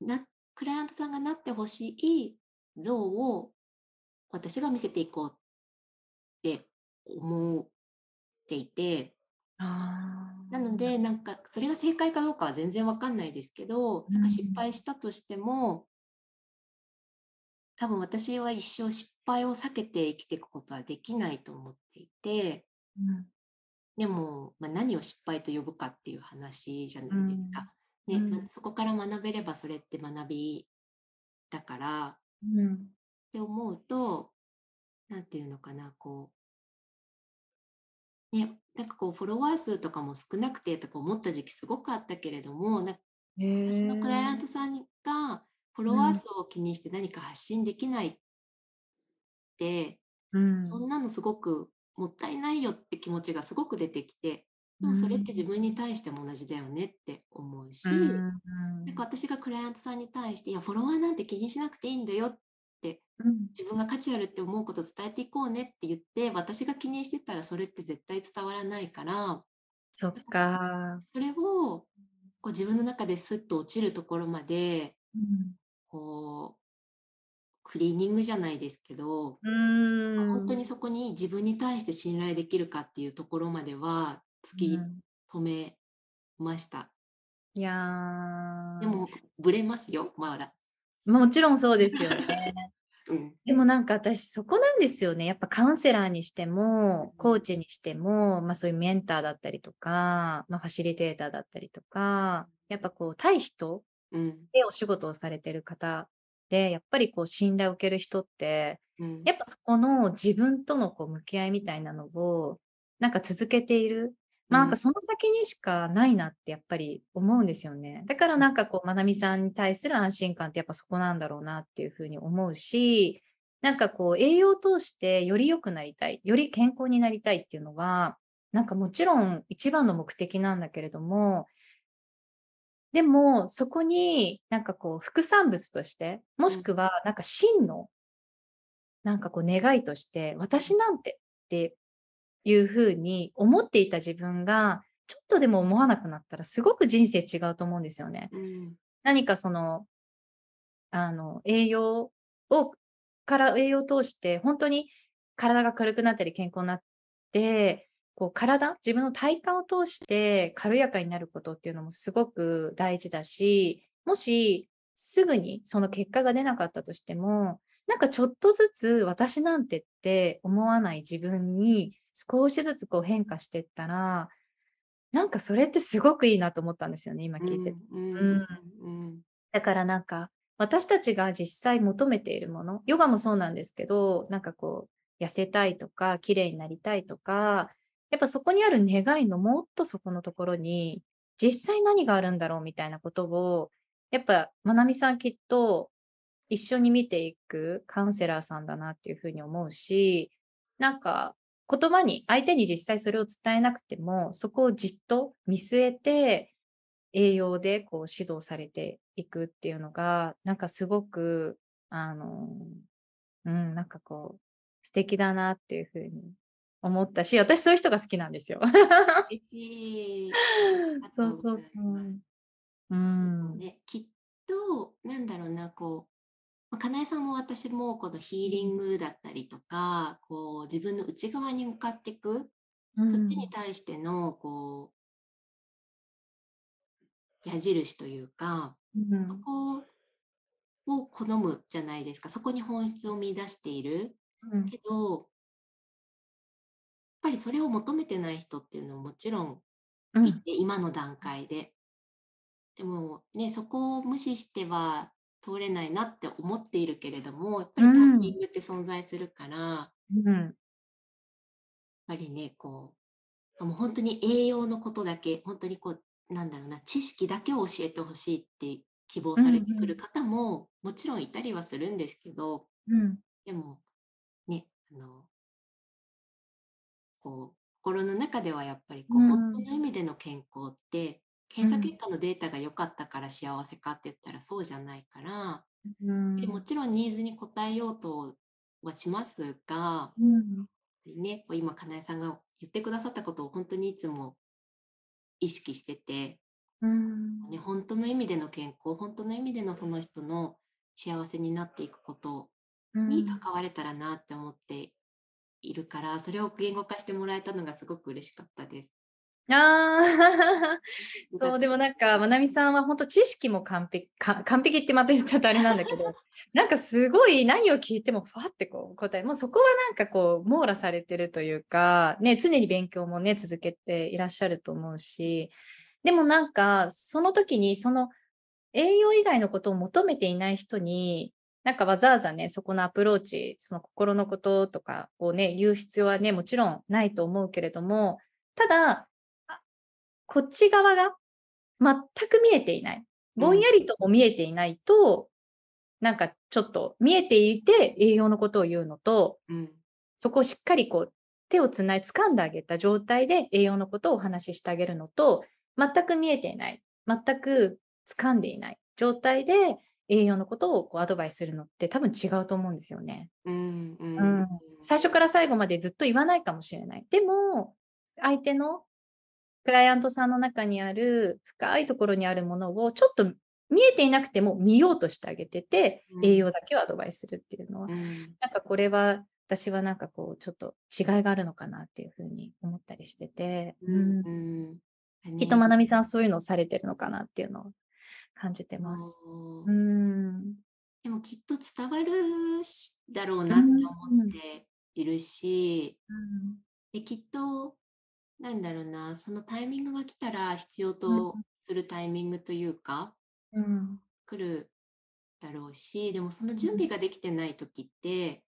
なクライアントさんがなってほしい像を私が見せていこうって思っていて、あなのあ。で、なんかそれが正解かどうかは全然わかんないですけど、うなんか失ん。敗したとしても、多分私は一生失敗を避けて生きていくことはできないと思っていて、うん。でも、まあ、何を失敗と呼ぶかっていう話じゃうないですん。か。うん。そこから学べればそれって学びだからっうん。て思うと、なんていうのかな、こう、ね、なんかこうフォロワー数とかも少なくてとか思った時期すごくあったけれども、なへ私のクライアンえ。トさんがフォうん。ロワー数を気にして何か発信できないって、うそんん。なのすごくもったいないよって気持ちがすごく出てきて、うでもそれって自ん。分に対しても同じだよねって思ううし、ん。なんか私がクライアントさんに対して、いや、フォロワーなんて気にしなくていいんだよって、うん。自分が価値あるって思うことを伝えていこうねって言って、私が気にしてたらそれって絶対伝わらないから、そっかか。それをこう自分の中でスッと落ちるところまで、うん。こう、クリーニングじゃないですけど、う本当にん。そこに自分に対して信頼できるかっていうところまでは突うきん。止めました。いやー。でも、ぶれますよ、まだ。もちろんそうですよね。うん。でもなんか私そこなんですよね。やっぱカウンセラーにしても、うん。コーチにしても、ま、そういうメンターだったりとか、ま、ファシリテーターだったりとか、やっぱこう対人うん。でお仕事をされてる方で、やっぱりこう信頼を受ける人って、うん。やっぱそこの自分とのこう向き合いみたいなのを、なんか続けている。ま、なんかうん。その先にしかないなってやっぱり思うんですよね。だからうん。なんかこう、まなみさんに対する安心感ってやっぱそこなんだろうなっていう風に思うし、なんかこう栄養を通してより良くなりたい、より健康になりたいっていうのは、なんかもちろん一番の目的なんだけれどもでも、そこになんかこう副産物として、もうん。しくはなんか真のなんかこう願いとして、うん。私なんてっていう風に思っていた自分が、ちょっとでも思わなくなったらすごく人生違うと思うんですよね。うん。何かそのあの、栄養を、から栄養を通して、本当に体が軽くなったり健康になって、こう体、自分の体感を通して軽やかになることっていうのもすごく大事だし、もしすぐにその結果が出なかったとしても、なんかちょっとずつ私なんてって思わない自分に少しずつこう変化していったら、なんかそれってすごくいいなと思ったんですよね、今聞いてうんうん。だからなんか私たちが実際求めているもの、ヨガもそうなんですけど、なんかこう痩せたいとか綺麗になりたいとか、やっぱそこにある願いのもっとそこのところに実際何があるんだろうみたいなことを、やっぱまなみさんきっと一緒に見ていくカウンセラーさんだなっていうふうに思うし、なんか言葉に相手に実際それを伝えなくても、そこをじっと見据えて、栄養でこう指導されていくっていうのが、なんかすごく、あの、うん、なんかこう、素敵だなっていうふうに思ったし、私そういう人が好きなんですよ。そうそう。そうん。ね、きっと、なんだろうな、こう、まあかなえさんも私もこのヒーリングだったりとか、こう自分の内側に向かっていく、うん。そっちに対しての、こう、矢印というか、うん。そこを好むじゃないですか。そこに本質を見出している。うん。けど、ぱりそれを求めてない人っていうのももちろんうん。いて、今の段階で。でもね、そこを無視しては通れないなって思っているけれども、やっぱりタイミングって存在するから、やっうんぱりね、こう、もう本当に栄養のことだけ、本当にこう、なんだろうな、知識だけを教えてほしいって希望されてくる方ももちろんいたりはするんですけど、うん。でも、ね、あの、こう、心の中ではやっぱりこう、うん本当の意味での健康って、検査結果のデータが良かったから幸せかって言ったらそうじゃないから、うん。でもちろんニーズに応えようとはしますが、うん。ね、今、かなえさんが言ってくださったことを本当にいつも意識してて、うん。ね、本当の意味での健康、本当の意味でのその人の幸せになっていくことに関われたらなって思っているから、それを言語化してもらえたのがすごく嬉しかったです。ああ、そう、でもなんか、まなみさんは本当知識も完璧、か完璧ってまた言っちゃったあれなんだけど、なんかすごい何を聞いてもファってこう答え、もうそこはなんかこう網羅されてるというか、ね、常に勉強もね、続けていらっしゃると思うし、でもなんか、その時にその栄養以外のことを求めていない人に、なんかわざわざね、そこのアプローチ、その心のこととかをね、言う必要はね、もちろんないと思うけれども、ただ、あこっち側が全く見えていない。ぼんやりとも見えていないと、なんかちょっと見えていて栄養のことを言うのと、うん、そこをしっかりこう手をつない、掴んであげた状態で栄養のことをお話ししてあげるのと、全く見えていない、全く掴んでいない状態で栄養のことをこうアドバイスするのって多分違うと思うんですよね。うん、うん、うん最初から最後までずっと言わないかもしれない。でも、相手のクライアントさんの中にある深いところにあるものをちょっと見えていなくても見ようとしてあげてて、うん栄養だけをアドバイスするっていうのは、うん、なんかこれは私はなんかこうちょっと違いがあるのかなっていうふうに思ったりしてて、うん、うんうん。きっとまなみさんそういうのをされてるのかなっていうのを感じてます。そううん。でもきっと伝わるしだろうなって思っているし、できっとなんだろうなそのタイミングが来たら必要とするタイミングというか、うん。来るだろうしでもその準備ができてない時って、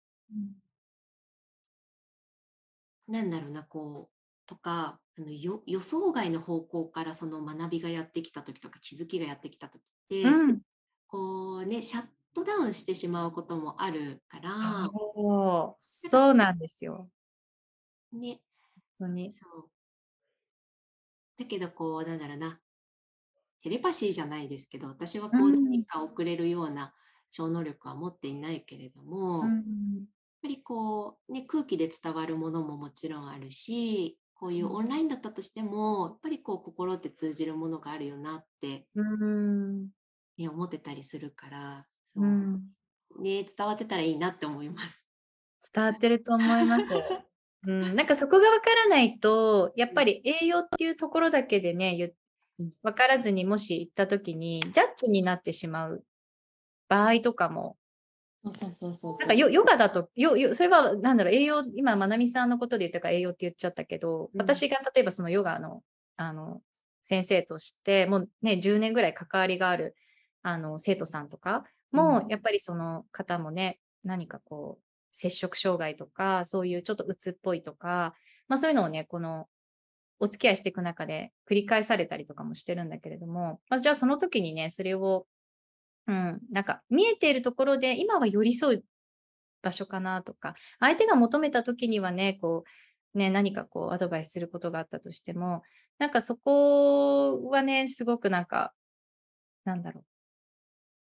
なんだろうなこうとかあのよ予想外の方向からその学びがやってきた時とか気づきがやってきた時って、うん。こうねシャットダウンしてしまうこともあるからそう、なんですよ。ね本当に。そうだけどこうなんだろうなテレパシーじゃないですけど私はこううん何か送れるような超能力は持っていないけれども、やっうんぱりこう、ね、空気で伝わるものももちろんあるしこういうオンラインだったとしてもやっぱりこう心って通じるものがあるよなって、うん。ね、思ってたりするからそう、うんね、伝わってたらいいなって思います。伝わってると思います。うん、なんかそこがわからないと、やっぱり栄養っていうところだけでね、わからずにもし行った時に、ジャッジになってしまう場合とかも、そうそうそうそう。なんかヨヨガだと、よよそれはなんだろう、栄養、今、まなみさんのことで言ったから栄養って言っちゃったけど、うん私が例えばそのヨガのあの先生として、もうね、10年ぐらい関わりがあるあの生徒さんとかも、うんやっぱりその方もね、何かこう、摂食障害とか、そういうちょっと鬱っぽいとか、まあそういうのをね、このお付き合いしていく中で繰り返されたりとかもしてるんだけれども、まあ、じゃあその時にね、それを、うん、なんか見えているところで今は寄り添う場所かなとか、相手が求めた時にはね、こう、ね、何かこうアドバイスすることがあったとしても、なんかそこはね、すごくなんか、なんだろう。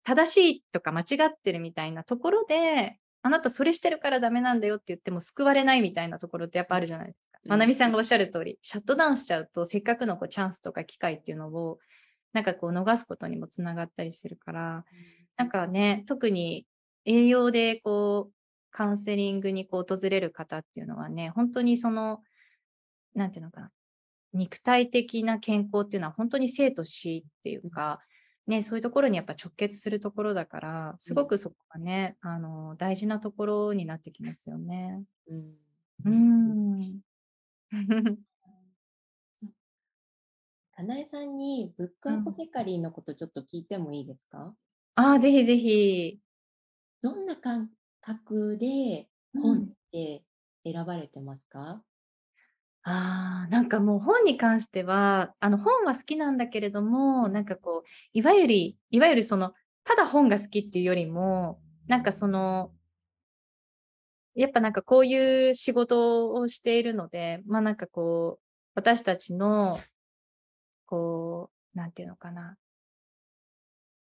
正しいとか間違ってるみたいなところで、あなたそれしてるからダメなんだよって言っても救われないみたいなところってやっぱあるじゃないですか。まなみさんがおっしゃる通り、シャットダウンしちゃうと、せっかくのこうチャンスとか機会っていうのを、なんかこう逃すことにもつながったりするから、なんかね、特に栄養でこう、カウンセリングにこう訪れる方っていうのはね、本当にその、なんていうのかな、肉体的な健康っていうのは本当に生と死っていうか、ね、そういうところにやっぱ直結するところだから、すごくそこがね、あの、大事なところになってきますよね。うん。うーん。かなえさんにブックアポセカリーのことちょっと聞いてもいいですか、ああ、ぜひぜひ。どんな感覚で本って選ばれてますか、ああ、なんかもう本に関しては、あの本は好きなんだけれども、なんかこう、いわゆる、いわゆるその、ただ本が好きっていうよりも、なんかその、やっぱなんかこういう仕事をしているので、まあなんかこう、私たちの、こう、なんていうのかな。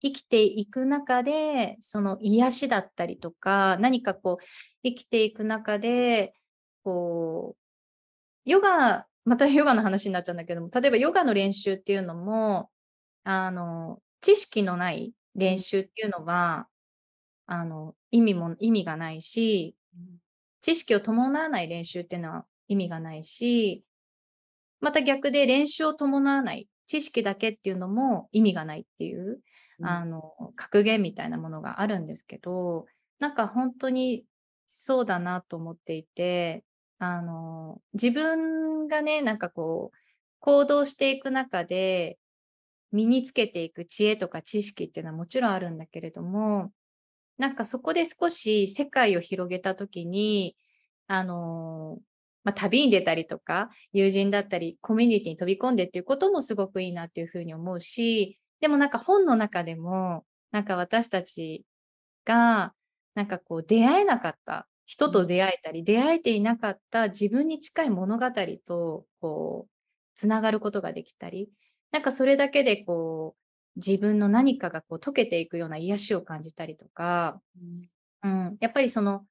生きていく中で、その癒しだったりとか、何かこう、生きていく中で、こう、ヨガ、またヨガの話になっちゃうんだけども、例えばヨガの練習っていうのも、あの、知識のない練習っていうのは、あの、意味も、意味がないし、知識を伴わない練習っていうのは意味がないし、また逆で練習を伴わない知識だけっていうのも意味がないっていう、うん。あの、格言みたいなものがあるんですけど、なんか本当にそうだなと思っていて、あの、自分がね、なんかこう、行動していく中で、身につけていく知恵とか知識っていうのはもちろんあるんだけれども、なんかそこで少し世界を広げたときに、あのまあ、旅に出たりとか、友人だったり、コミュニティに飛び込んでっていうこともすごくいいなっていうふうに思うし、でもなんか本の中でも、なんか私たちが、なんかこう出会えなかった人と出会えたり、出会えていなかった自分に近い物語と、こう、つながることができたり、なんかそれだけでこう、自分の何かがこう溶けていくような癒しを感じたりとか、うん。うん、やっぱりその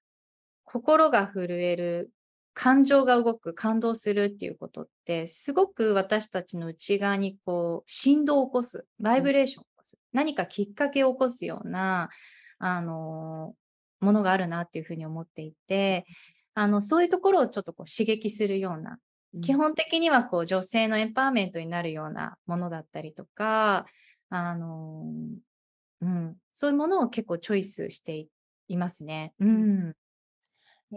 心が震える感情が動く感動するっていうことってすごく私たちの内側にこう振動を起こすバイブレーションを起こす、何かきっかけを起こすようなあのものがあるなっていうふうに思っていてあのそういうところをちょっとこう刺激するようなうん基本的にはこう女性のエンパワーメントになるようなものだったりとか、あのうん、そういうものを結構チョイスしていいますね。うん。へ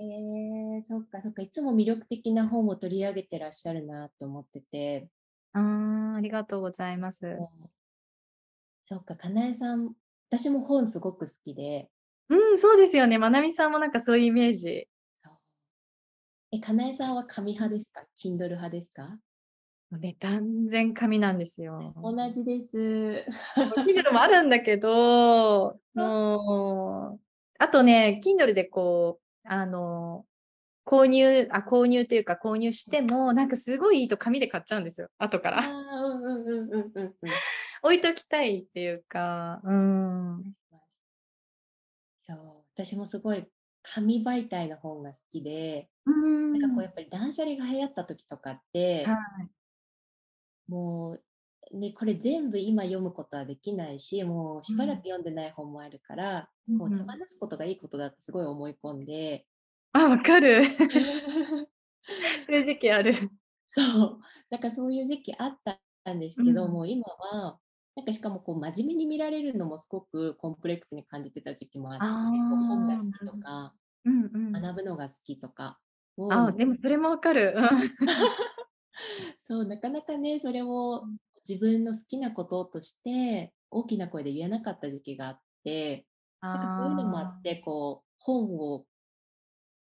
えそっかそっかいつも魅力的な本を取り上げてらっしゃるなと思ってて、あーありがとうございます。うんそっかかなえさん私も本すごく好きでうん、そうですよね。まなみさんもなんかそういうイメージ。そうえかなえさんは紙派ですか？Kindle 派ですか？もうね、断然紙なんですよ。同じです。Kindle もあるんだけど、もう、あとね、Kindle でこう、あの、購入、あ、購入というか購入しても、なんかすごいいいと紙で買っちゃうんですよ。後から。置いときたいっていうか、うん。そう私もすごい紙媒体の本が好きで、うんなんかこうやっぱり断捨離が流行った時とかって、はもうね、これ全部今読むことはできないし、もうしばらく読んでない本もあるから、うんこう手放すことがいいことだってすごい思い込んで、あ、わかる。そういう時期ある。そう、なんかそういう時期あったんですけど、うんもう今は、なんかしかもこう真面目に見られるのもすごくコンプレックスに感じてた時期もあって、本が好きとか、うんうん。学ぶのが好きとかをあ、でもそれもわかる。うん そう、なかなかね、それを自分の好きなこととして大きな声で言えなかった時期があって、なんかそういうのもあって、こう、本を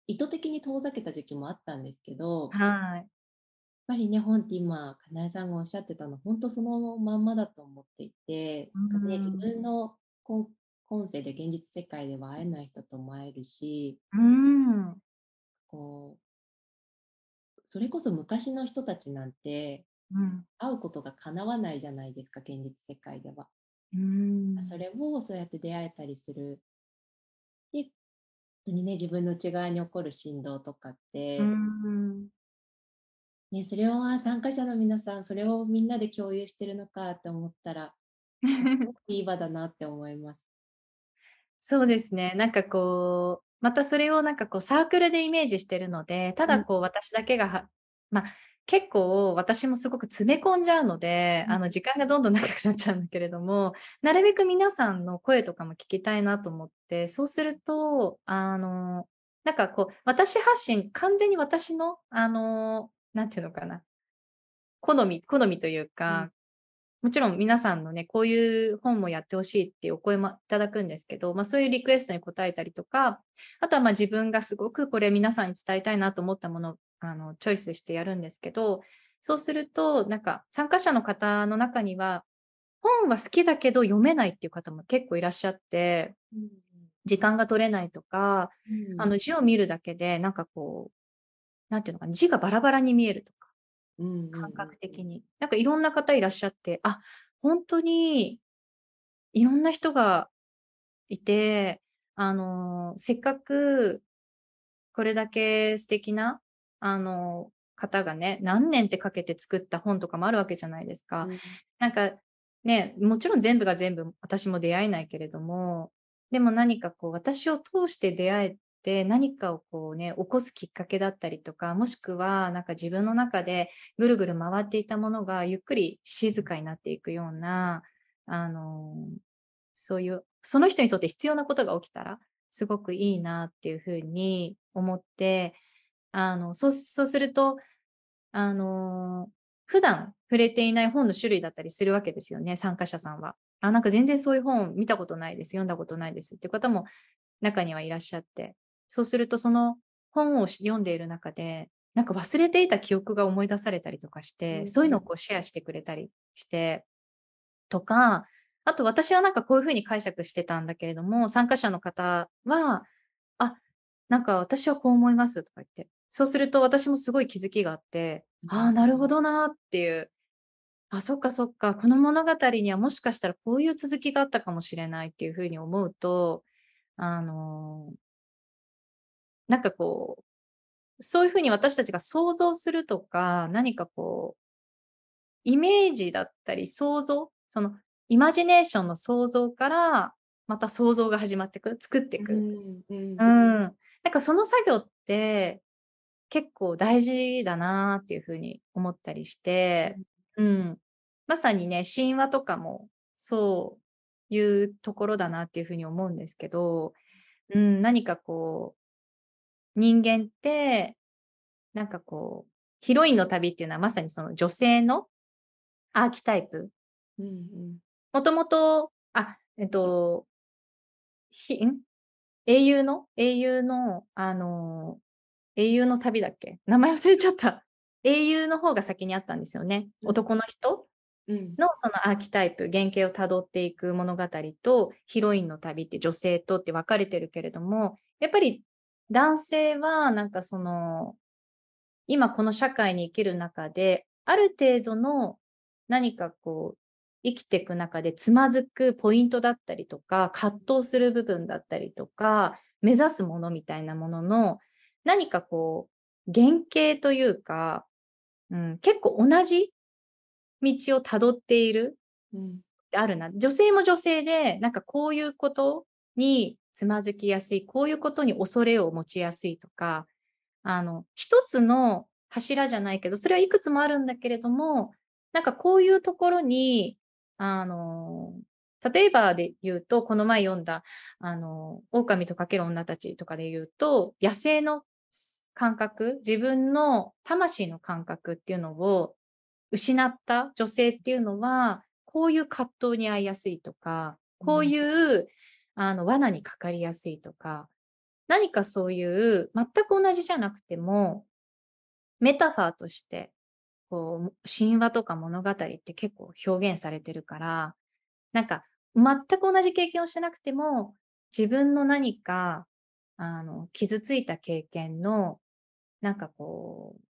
意図的に遠ざけた時期もあったんですけど、やっはい。ぱりね、本って今、かなえさんがおっしゃってたの、本当そのまんまだと思っていて、なんかね、うん自分の今今世で現実世界では会えない人とも会えるし、うん。こう、それこそ昔の人たちなんて、うん。会うことが叶わないじゃないですか、現実世界では。うん。それをそうやって出会えたりする。で、本当にね、自分の内側に起こる振動とかって、うん。ね、それをあ参加者の皆さん、それをみんなで共有してるのかって思ったら、いい場だなって思います。そうですね。なんかこう、またそれをなんかこうサークルでイメージしてるので、ただこう私だけがは、まあ結構私もすごく詰め込んじゃうので、うん。あの時間がどんどん長くなっちゃうんだけれども、なるべく皆さんの声とかも聞きたいなと思って、そうすると、あの、なんかこう、私発信、完全に私の、あの、なんていうのかな、好み、好みというか、もちろん皆さんのね、こういう本もやってほしいっていうお声もいただくんですけど、まあそういうリクエストに応えたりとか、あとはまあ自分がすごくこれ皆さんに伝えたいなと思ったものをあのチョイスしてやるんですけど、そうすると、なんか参加者の方の中には、本は好きだけど読めないっていう方も結構いらっしゃって、時間が取れないとか、うん。あの字を見るだけで、なんかこう、なんていうのかな、字がバラバラに見えるとか、うん感覚的に。なんかいろんな方いらっしゃって、あ、本当にいろんな人がいて、あの、せっかくこれだけ素敵な、あの、方がね、何年ってかけて作った本とかもあるわけじゃないですか。うんなんかね、もちろん全部が全部私も出会えないけれども、でも何かこう私を通して出会えて何かをこうね、起こすきっかけだったりとか、もしくはなんか自分の中でぐるぐる回っていたものがゆっくり静かになっていくような、あの、そういう、その人にとって必要なことが起きたら、すごくいいなっていうふうに思って、あの、そう、そうすると、あの、普段触れていない本の種類だったりするわけですよね、参加者さんは。あ、なんか全然そういう本見たことないです、読んだことないですって方も中にはいらっしゃって、そうするとその本を読んでいる中で、なんか忘れていた記憶が思い出されたりとかして、うんそういうのをこうシェアしてくれたりして、とか、あと私はなんかこういうふうに解釈してたんだけれども、参加者の方は、あ、なんか私はこう思いますとか言って、そうすると私もすごい気づきがあって、ああ、なるほどなーっていう、あ、そっかそっか、この物語にはもしかしたらこういう続きがあったかもしれないっていうふうに思うと、あのーなんかこう、そういうふうに私たちが想像するとか、何かこう、イメージだったり想像、そのイマジネーションの想像から、また想像が始まってくる、作っていく。うんうんうん。なんかその作業って結構大事だなっていうふうに思ったりして、うん。まさにね、神話とかもそういうところだなっていうふうに思うんですけど、うん、何かこう、人間って、なんかこう、ヒロインの旅っていうのはまさにその女性のアーキタイプ。うんうんもともと、あ、えっと、ひん？英雄の？英雄の、あのー英雄の旅だっけ？名前忘れちゃった。英雄の方が先にあったんですよね。うん男の人？うんのそのアーキタイプ、原型をたどっていく物語と、ヒロインの旅って女性とって分かれてるけれども、やっぱり男性はなんかその、今この社会に生きる中で、ある程度の何かこう、生きていく中でつまずくポイントだったりとか、葛藤する部分だったりとか、目指すものみたいなものの、何かこう、原型というか、うん、結構同じ道をたどっているうんあるな。女性も女性で、なんかこういうことにつまずきやすい、こういうことに恐れを持ちやすいとか、あの、一つの柱じゃないけど、それはいくつもあるんだけれども、なんかこういうところに、あの、例えばで言うと、この前読んだ、あの、狼とかける女たちとかで言うと、野生の感覚、自分の魂の感覚っていうのを失った女性っていうのは、こういう葛藤に遭いやすいとか、こういう、あの罠にかかりやすいとか、何かそういう全く同じじゃなくても、メタファーとして、こう、神話とか物語って結構表現されてるから、なんか全く同じ経験をしてなくても、自分の何か、あの、傷ついた経験の、なんかこう、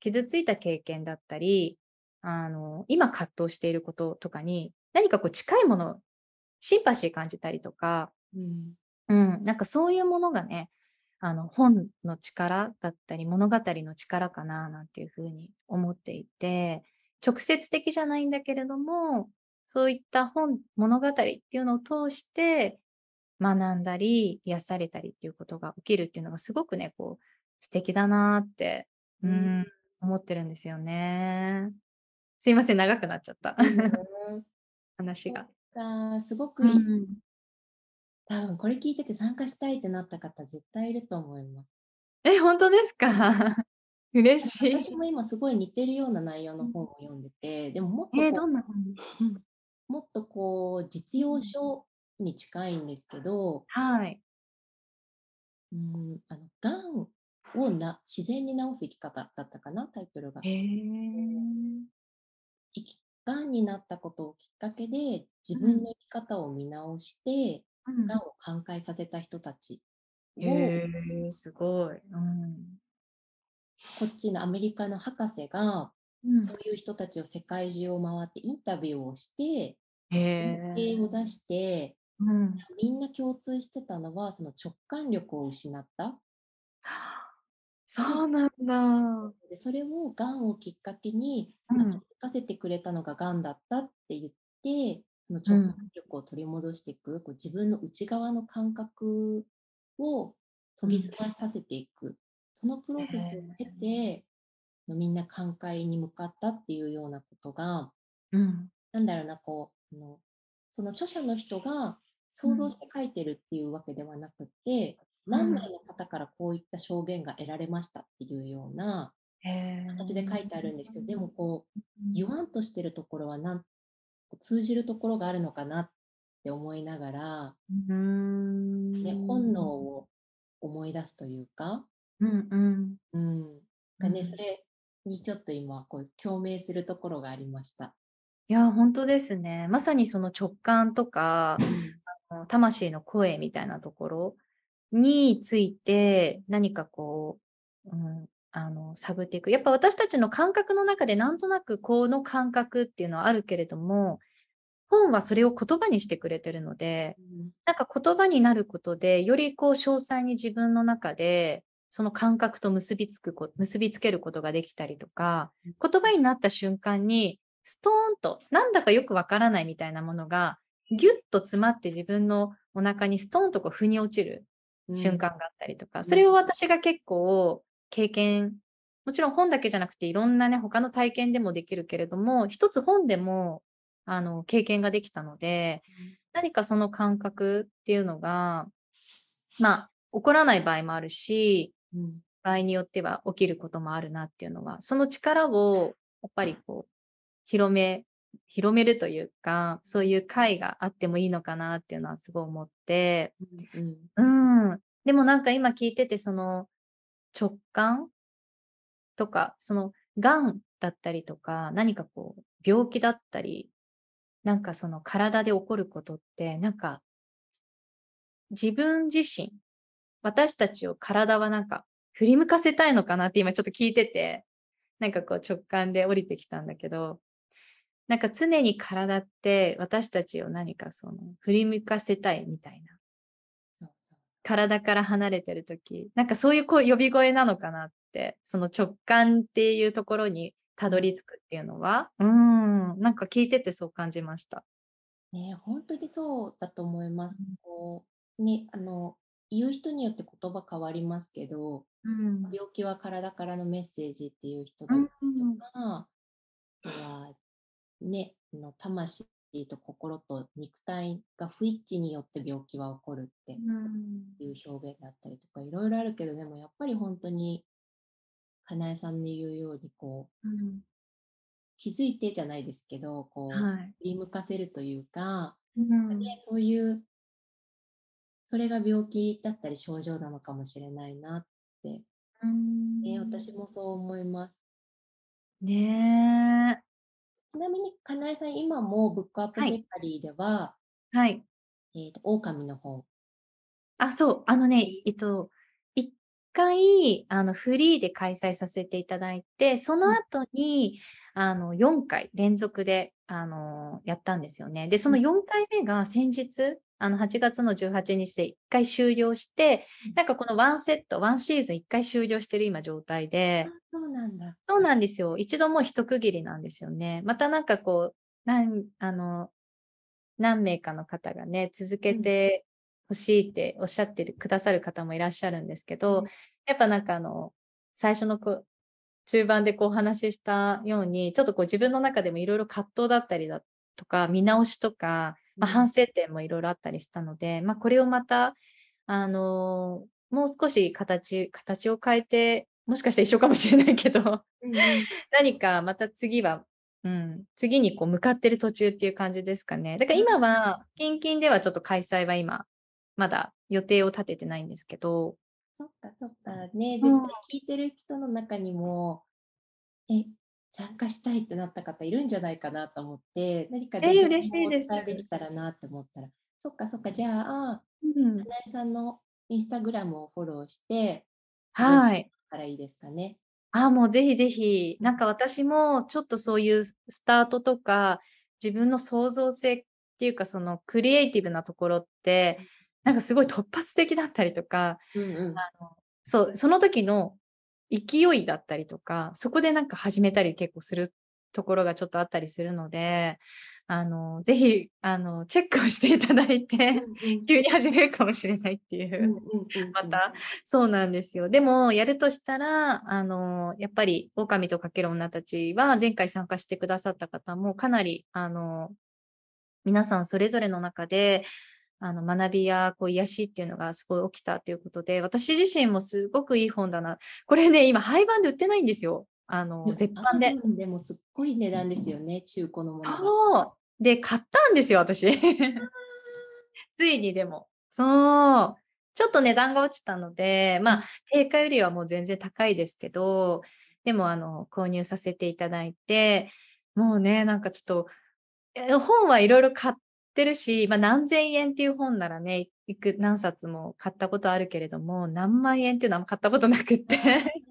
傷ついた経験だったり、あの、今葛藤していることとかに、何かこう近いもの、シンパシー感じたりとか、うん。うん、なんかそういうものがね、あの本の力だったり物語の力かななんていうふうに思っていて、直接的じゃないんだけれども、そういった本、物語っていうのを通して学んだり癒されたりっていうことが起きるっていうのがすごくね、こう素敵だなって、ううんん、思ってるんですよね。すいません、長くなっちゃった。話が。すごくいい、うん多分これ聞いてて参加したいってなった方絶対いると思います。え、本当ですか？嬉しい。私も今すごい似てるような内容の本を読んでて、でももっとこう、えーどんな本？うんもっとこう実用書に近いんですけど、はい。うん、あのがんをな自然に治す生き方だったかなタイトルが。がんになったことをきっかけで自分の生き方を見直して、うんがんを寛解させた人たちを、へえ、すごい。うん。こっちのアメリカの博士がうんそういう人たちを世界中を回ってインタビューをして、へ統計を出して、うん。みんな共通してたのは、その直感力を失った。そうなんだ。でそれをがんをきっかけに、うん。まあ気づかせてくれたのががんだったって言って、その直感力を取り戻していく、こう自分の内側の感覚を研ぎ澄まさせていく、そのプロセスを経て、みんな寛解に向かったっていうようなことが、うん。なんだろうな、こう、あのその著者の人が想像して書いてるっていうわけではなくて、何名の方からこういった証言が得られましたっていうような。形で書いてあるんですけど、でもこう、うん、言わんとしてるところはなん通じるところがあるのかなって思いながら、本能を思い出すというか、うんうん。うん、がね、うんそれにちょっと今、こう、共鳴するところがありました。いや、本当ですね。まさにその直感とか、魂の声みたいなところについて何かこう、うん、あの探っていく。やっぱ私たちの感覚の中でなんとなくこの感覚っていうのはあるけれども、本はそれを言葉にしてくれてるので、なんか言葉になることで、よりこう詳細に自分の中で、その感覚と結びつくこ、結びつけることができたりとか、言葉になった瞬間に、ストーンと、なんだかよくわからないみたいなものが、ギュッと詰まって自分のお腹にストーンとこう腑に落ちる瞬間があったりとか、ん。それを私が結構経験、もちろん本だけじゃなくていろんなね、他の体験でもできるけれども、一つ本でも、あの、経験ができたので、何かその感覚っていうのが、まあ、起こらない場合もあるし、うん。場合によっては起きることもあるなっていうのは、その力をやっぱりこう、広め、広めるというか、そういう会があってもいいのかなっていうのはすごい思って、うん。うん。でもなんか今聞いてて、その直感とか、その癌だったりとか、何かこう、病気だったり、なんかその体で起こることって、なんか自分自身、私たちを体はなんか振り向かせたいのかなって今ちょっと聞いてて、なんかこう直感で降りてきたんだけど、なんか常に体って私たちを何かその振り向かせたいみたいな。体から離れてるとき、なんかそういう声呼び声なのかなって、その直感っていうところにたどり着くっていうのは、うん。ん、なんか聞いててそう感じました。ね、本当にそうだと思います。うんこう、ね、あの、言う人によって言葉変わりますけど、うん病気は体からのメッセージっていう人だとか、あとは、ね、あの魂と心と肉体が不一致によって病気は起こるっていう表現だったりとか、いろいろあるけど、でもやっぱり本当に、かなえさんの言うように、こう、うん。気づいてじゃないですけど、こう、はい。振り向かせるというか、うん。ね、そういう、それが病気だったり症状なのかもしれないなって、うん。ね、私もそう思います。ねちなみに、かなえさん、今もブックアップはいセカリーでは、え。はい。えーと、狼の本。あ、そう。あのね、えっと、一回、あの、フリーで開催させていただいて、その後に、あの、4回連続で、あの、やったんですよね。で、その4回目が先日、あの、8月の18日で1回終了してうん、なんかこのワンセット、ワンシーズン1回終了してる今状態であ、そうなんだ。そうなんですよ。一度もう一区切りなんですよね。またなんかこう、なん、あの、何名かの方がね、続けてほしいっておっしゃってるくださる方もいらっしゃるんですけど、うんやっぱなんかあの、最初のこう、中盤でこうお話ししたように、ちょっとこう自分の中でもいろいろ葛藤だったりだとか、見直しとか、まあ、うん。反省点もいろいろあったりしたので、まあこれをまた、あのもう少し形、形を変えて、もしかしたら一緒かもしれないけど、何かまた次は、うん、次にこう向かってる途中っていう感じですかね。だから今は、近々ではちょっと開催は今、まだ予定を立ててないんですけど、そっかそっか。ね、絶対うん聞いてる人の中にも、え、参加したいってなった方いるんじゃないかなと思って、何かえー情報嬉しいですできたらなって思ったら、そっかそっか、じゃあ、うんかなえさんのインスタグラムをフォローして、はい。からいいですかね？あ、もうぜひぜひ、なんか私もちょっとそういうスタートとか、自分の創造性っていうか、そのクリエイティブなところって、なんかすごい突発的だったりとか、うんうん。あのそう、その時の勢いだったりとか、そこでなんか始めたり結構するところがちょっとあったりするので、あの、ぜひ、あの、チェックをしていただいて、急に始めるかもしれないっていう。また、そうなんですよ。でも、やるとしたら、あの、やっぱり、狼とかける女たちは、前回参加してくださった方も、かなり、あの、皆さんそれぞれの中で、あの、学びや、こう、癒しっていうのがすごい起きたということで、私自身もすごくいい本だな。これね、今、廃盤で売ってないんですよ。あの、絶版で。でもすっごい値段ですよね、中古のもの。で、買ったんですよ、私。ついにでも。そう。ちょっと値段が落ちたので、まあ、定価よりはもう全然高いですけど、でも、あの、購入させていただいて、もうね、なんかちょっと、え本はいろいろ買ってるし、まあ、何千円っていう本ならね、いく、何冊も買ったことあるけれども、何万円っていうのは買ったことなくって。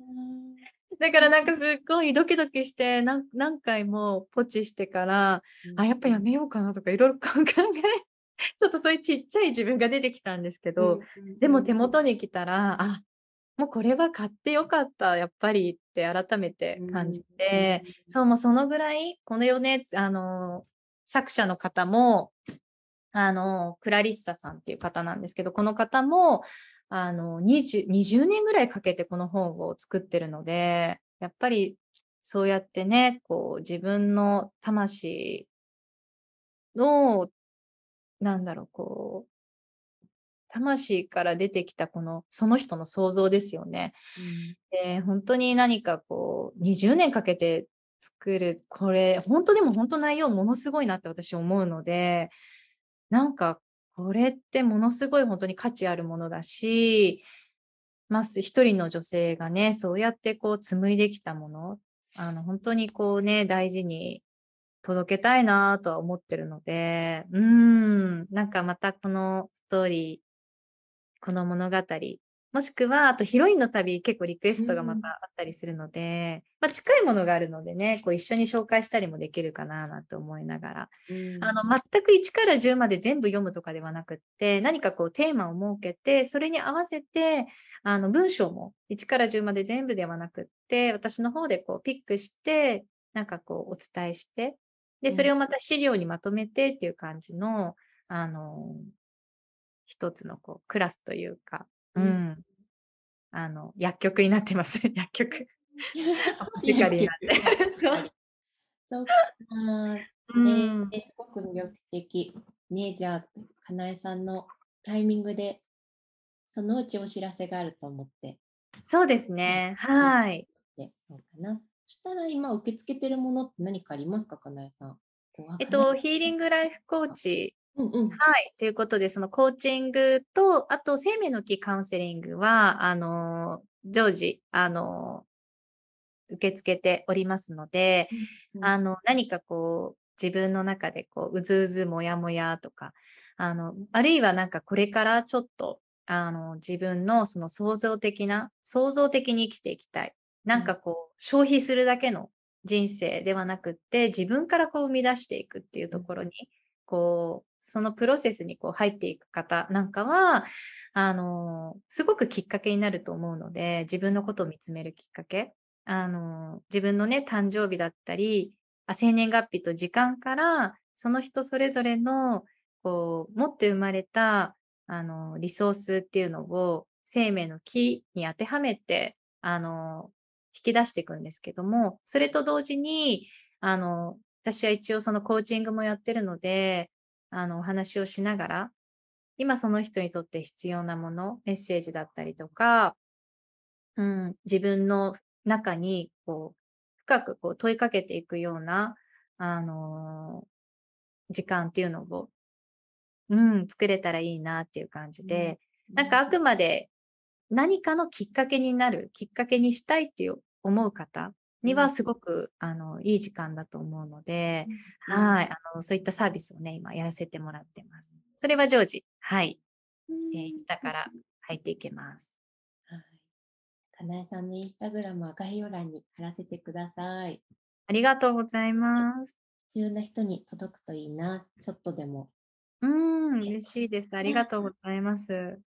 だからなんかすっごいドキドキして、何何回もポチしてから、あ、やっぱやめようかなとかいろいろ考え、ちょっとそういうちっちゃい自分が出てきたんですけど、でも手元に来たら、あ、もうこれは買ってよかった、やっぱりって改めて感じて、そう、もうそのぐらい、このよね、あの、作者の方も、あの、クラリッサさんっていう方なんですけど、この方も、あの、20、20年ぐらいかけてこの本を作ってるので、やっぱりそうやってね、こう自分の魂の、なんだろう、こう、魂から出てきたこの、その人の想像ですよね。で、本当に何かこう、20年かけて作る、これ、本当でも本当内容ものすごいなって私思うので、なんか、これってものすごい本当に価値あるものだし、まず一人の女性がね、そうやってこう紡いできたもの、あの、本当にこうね、大事に届けたいなとは思ってるので、うん、なんかまたこのストーリー、この物語、もしくは、あとヒロインの旅、結構リクエストがまたあったりするので、まあ近いものがあるのでね、こう一緒に紹介したりもできるかななんて思いながら、あの、全く1から10まで全部読むとかではなくって、何かこうテーマを設けて、それに合わせて、あの、文章も1から10まで全部ではなくって、私の方でこうピックして、なんかこうお伝えして、で、それをまた資料にまとめてっていう感じの、あの、一つのこうクラスというか、うん、うんあの、薬局になってます。薬局。アポティカリーなんで。そうそうか。うんね、すごく魅力的。ね、じゃあ、かなえさんのタイミングで、そのうちお知らせがあると思って、そうですね。はい。で、どうかな。そしたら今受け付けてるものって何かありますか、かなえさん。こうえっと、ヒーリングライフコーチうんうん。はい。ということで、そのコーチングと、あと生命の木カウンセリングは、あの、常時、あの、受け付けておりますので、うんあの、何かこう、自分の中でこう、うずうずもやもやとか、あの、あるいはなんかこれからちょっと、あの、自分のその創造的な、創造的に生きていきたい。なんかこう、消費するだけの人生ではなくって、自分からこう生み出していくっていうところに、こう、そのプロセスにこう入っていく方なんかは、あの、すごくきっかけになると思うので、自分のことを見つめるきっかけ。あの、自分のね、誕生日だったり、生年月日と時間から、その人それぞれの、こう、持って生まれた、あの、リソースっていうのを生命の木に当てはめて、あの、引き出していくんですけども、それと同時に、あの、私は一応そのコーチングもやってるので、あの、お話をしながら、今その人にとって必要なもの、メッセージだったりとか、うん、自分の中に、こう、深くこう問いかけていくような、あの時間っていうのを、うん、作れたらいいなっていう感じで、なんかあくまで何かのきっかけになる、きっかけにしたいっていう思う方にうんはすごく、あの、いい時間だと思うので、うんはい、あの、そういったサービスをね、今やらせてもらってます。それは常時、はい、うんえー、下から入っていけます。はい。かなえさんのインスタグラムは概要欄に貼らせてください。ありがとうございます。必要な人に届くといいな、ちょっとでも。うん、嬉しいです。ありがとうございます。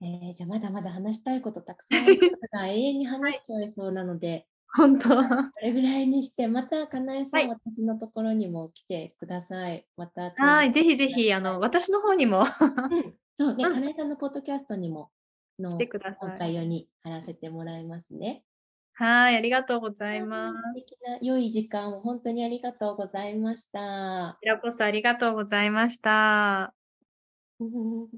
えー、じゃあまだまだ話したいことたくさんあるから永遠に話しちゃいそうなので、本当。それぐらいにして、またかなえさん、はい私のところにも来てください。また。はい、ぜひぜひ、あの、私の方にもうんそうね、うんかなえさんのポッドキャストにも、の来てください。今回用に貼らせてもらいますね。はい、ありがとうございます。素敵な良い時間を本当にありがとうございました。こちらこそありがとうございました。う ん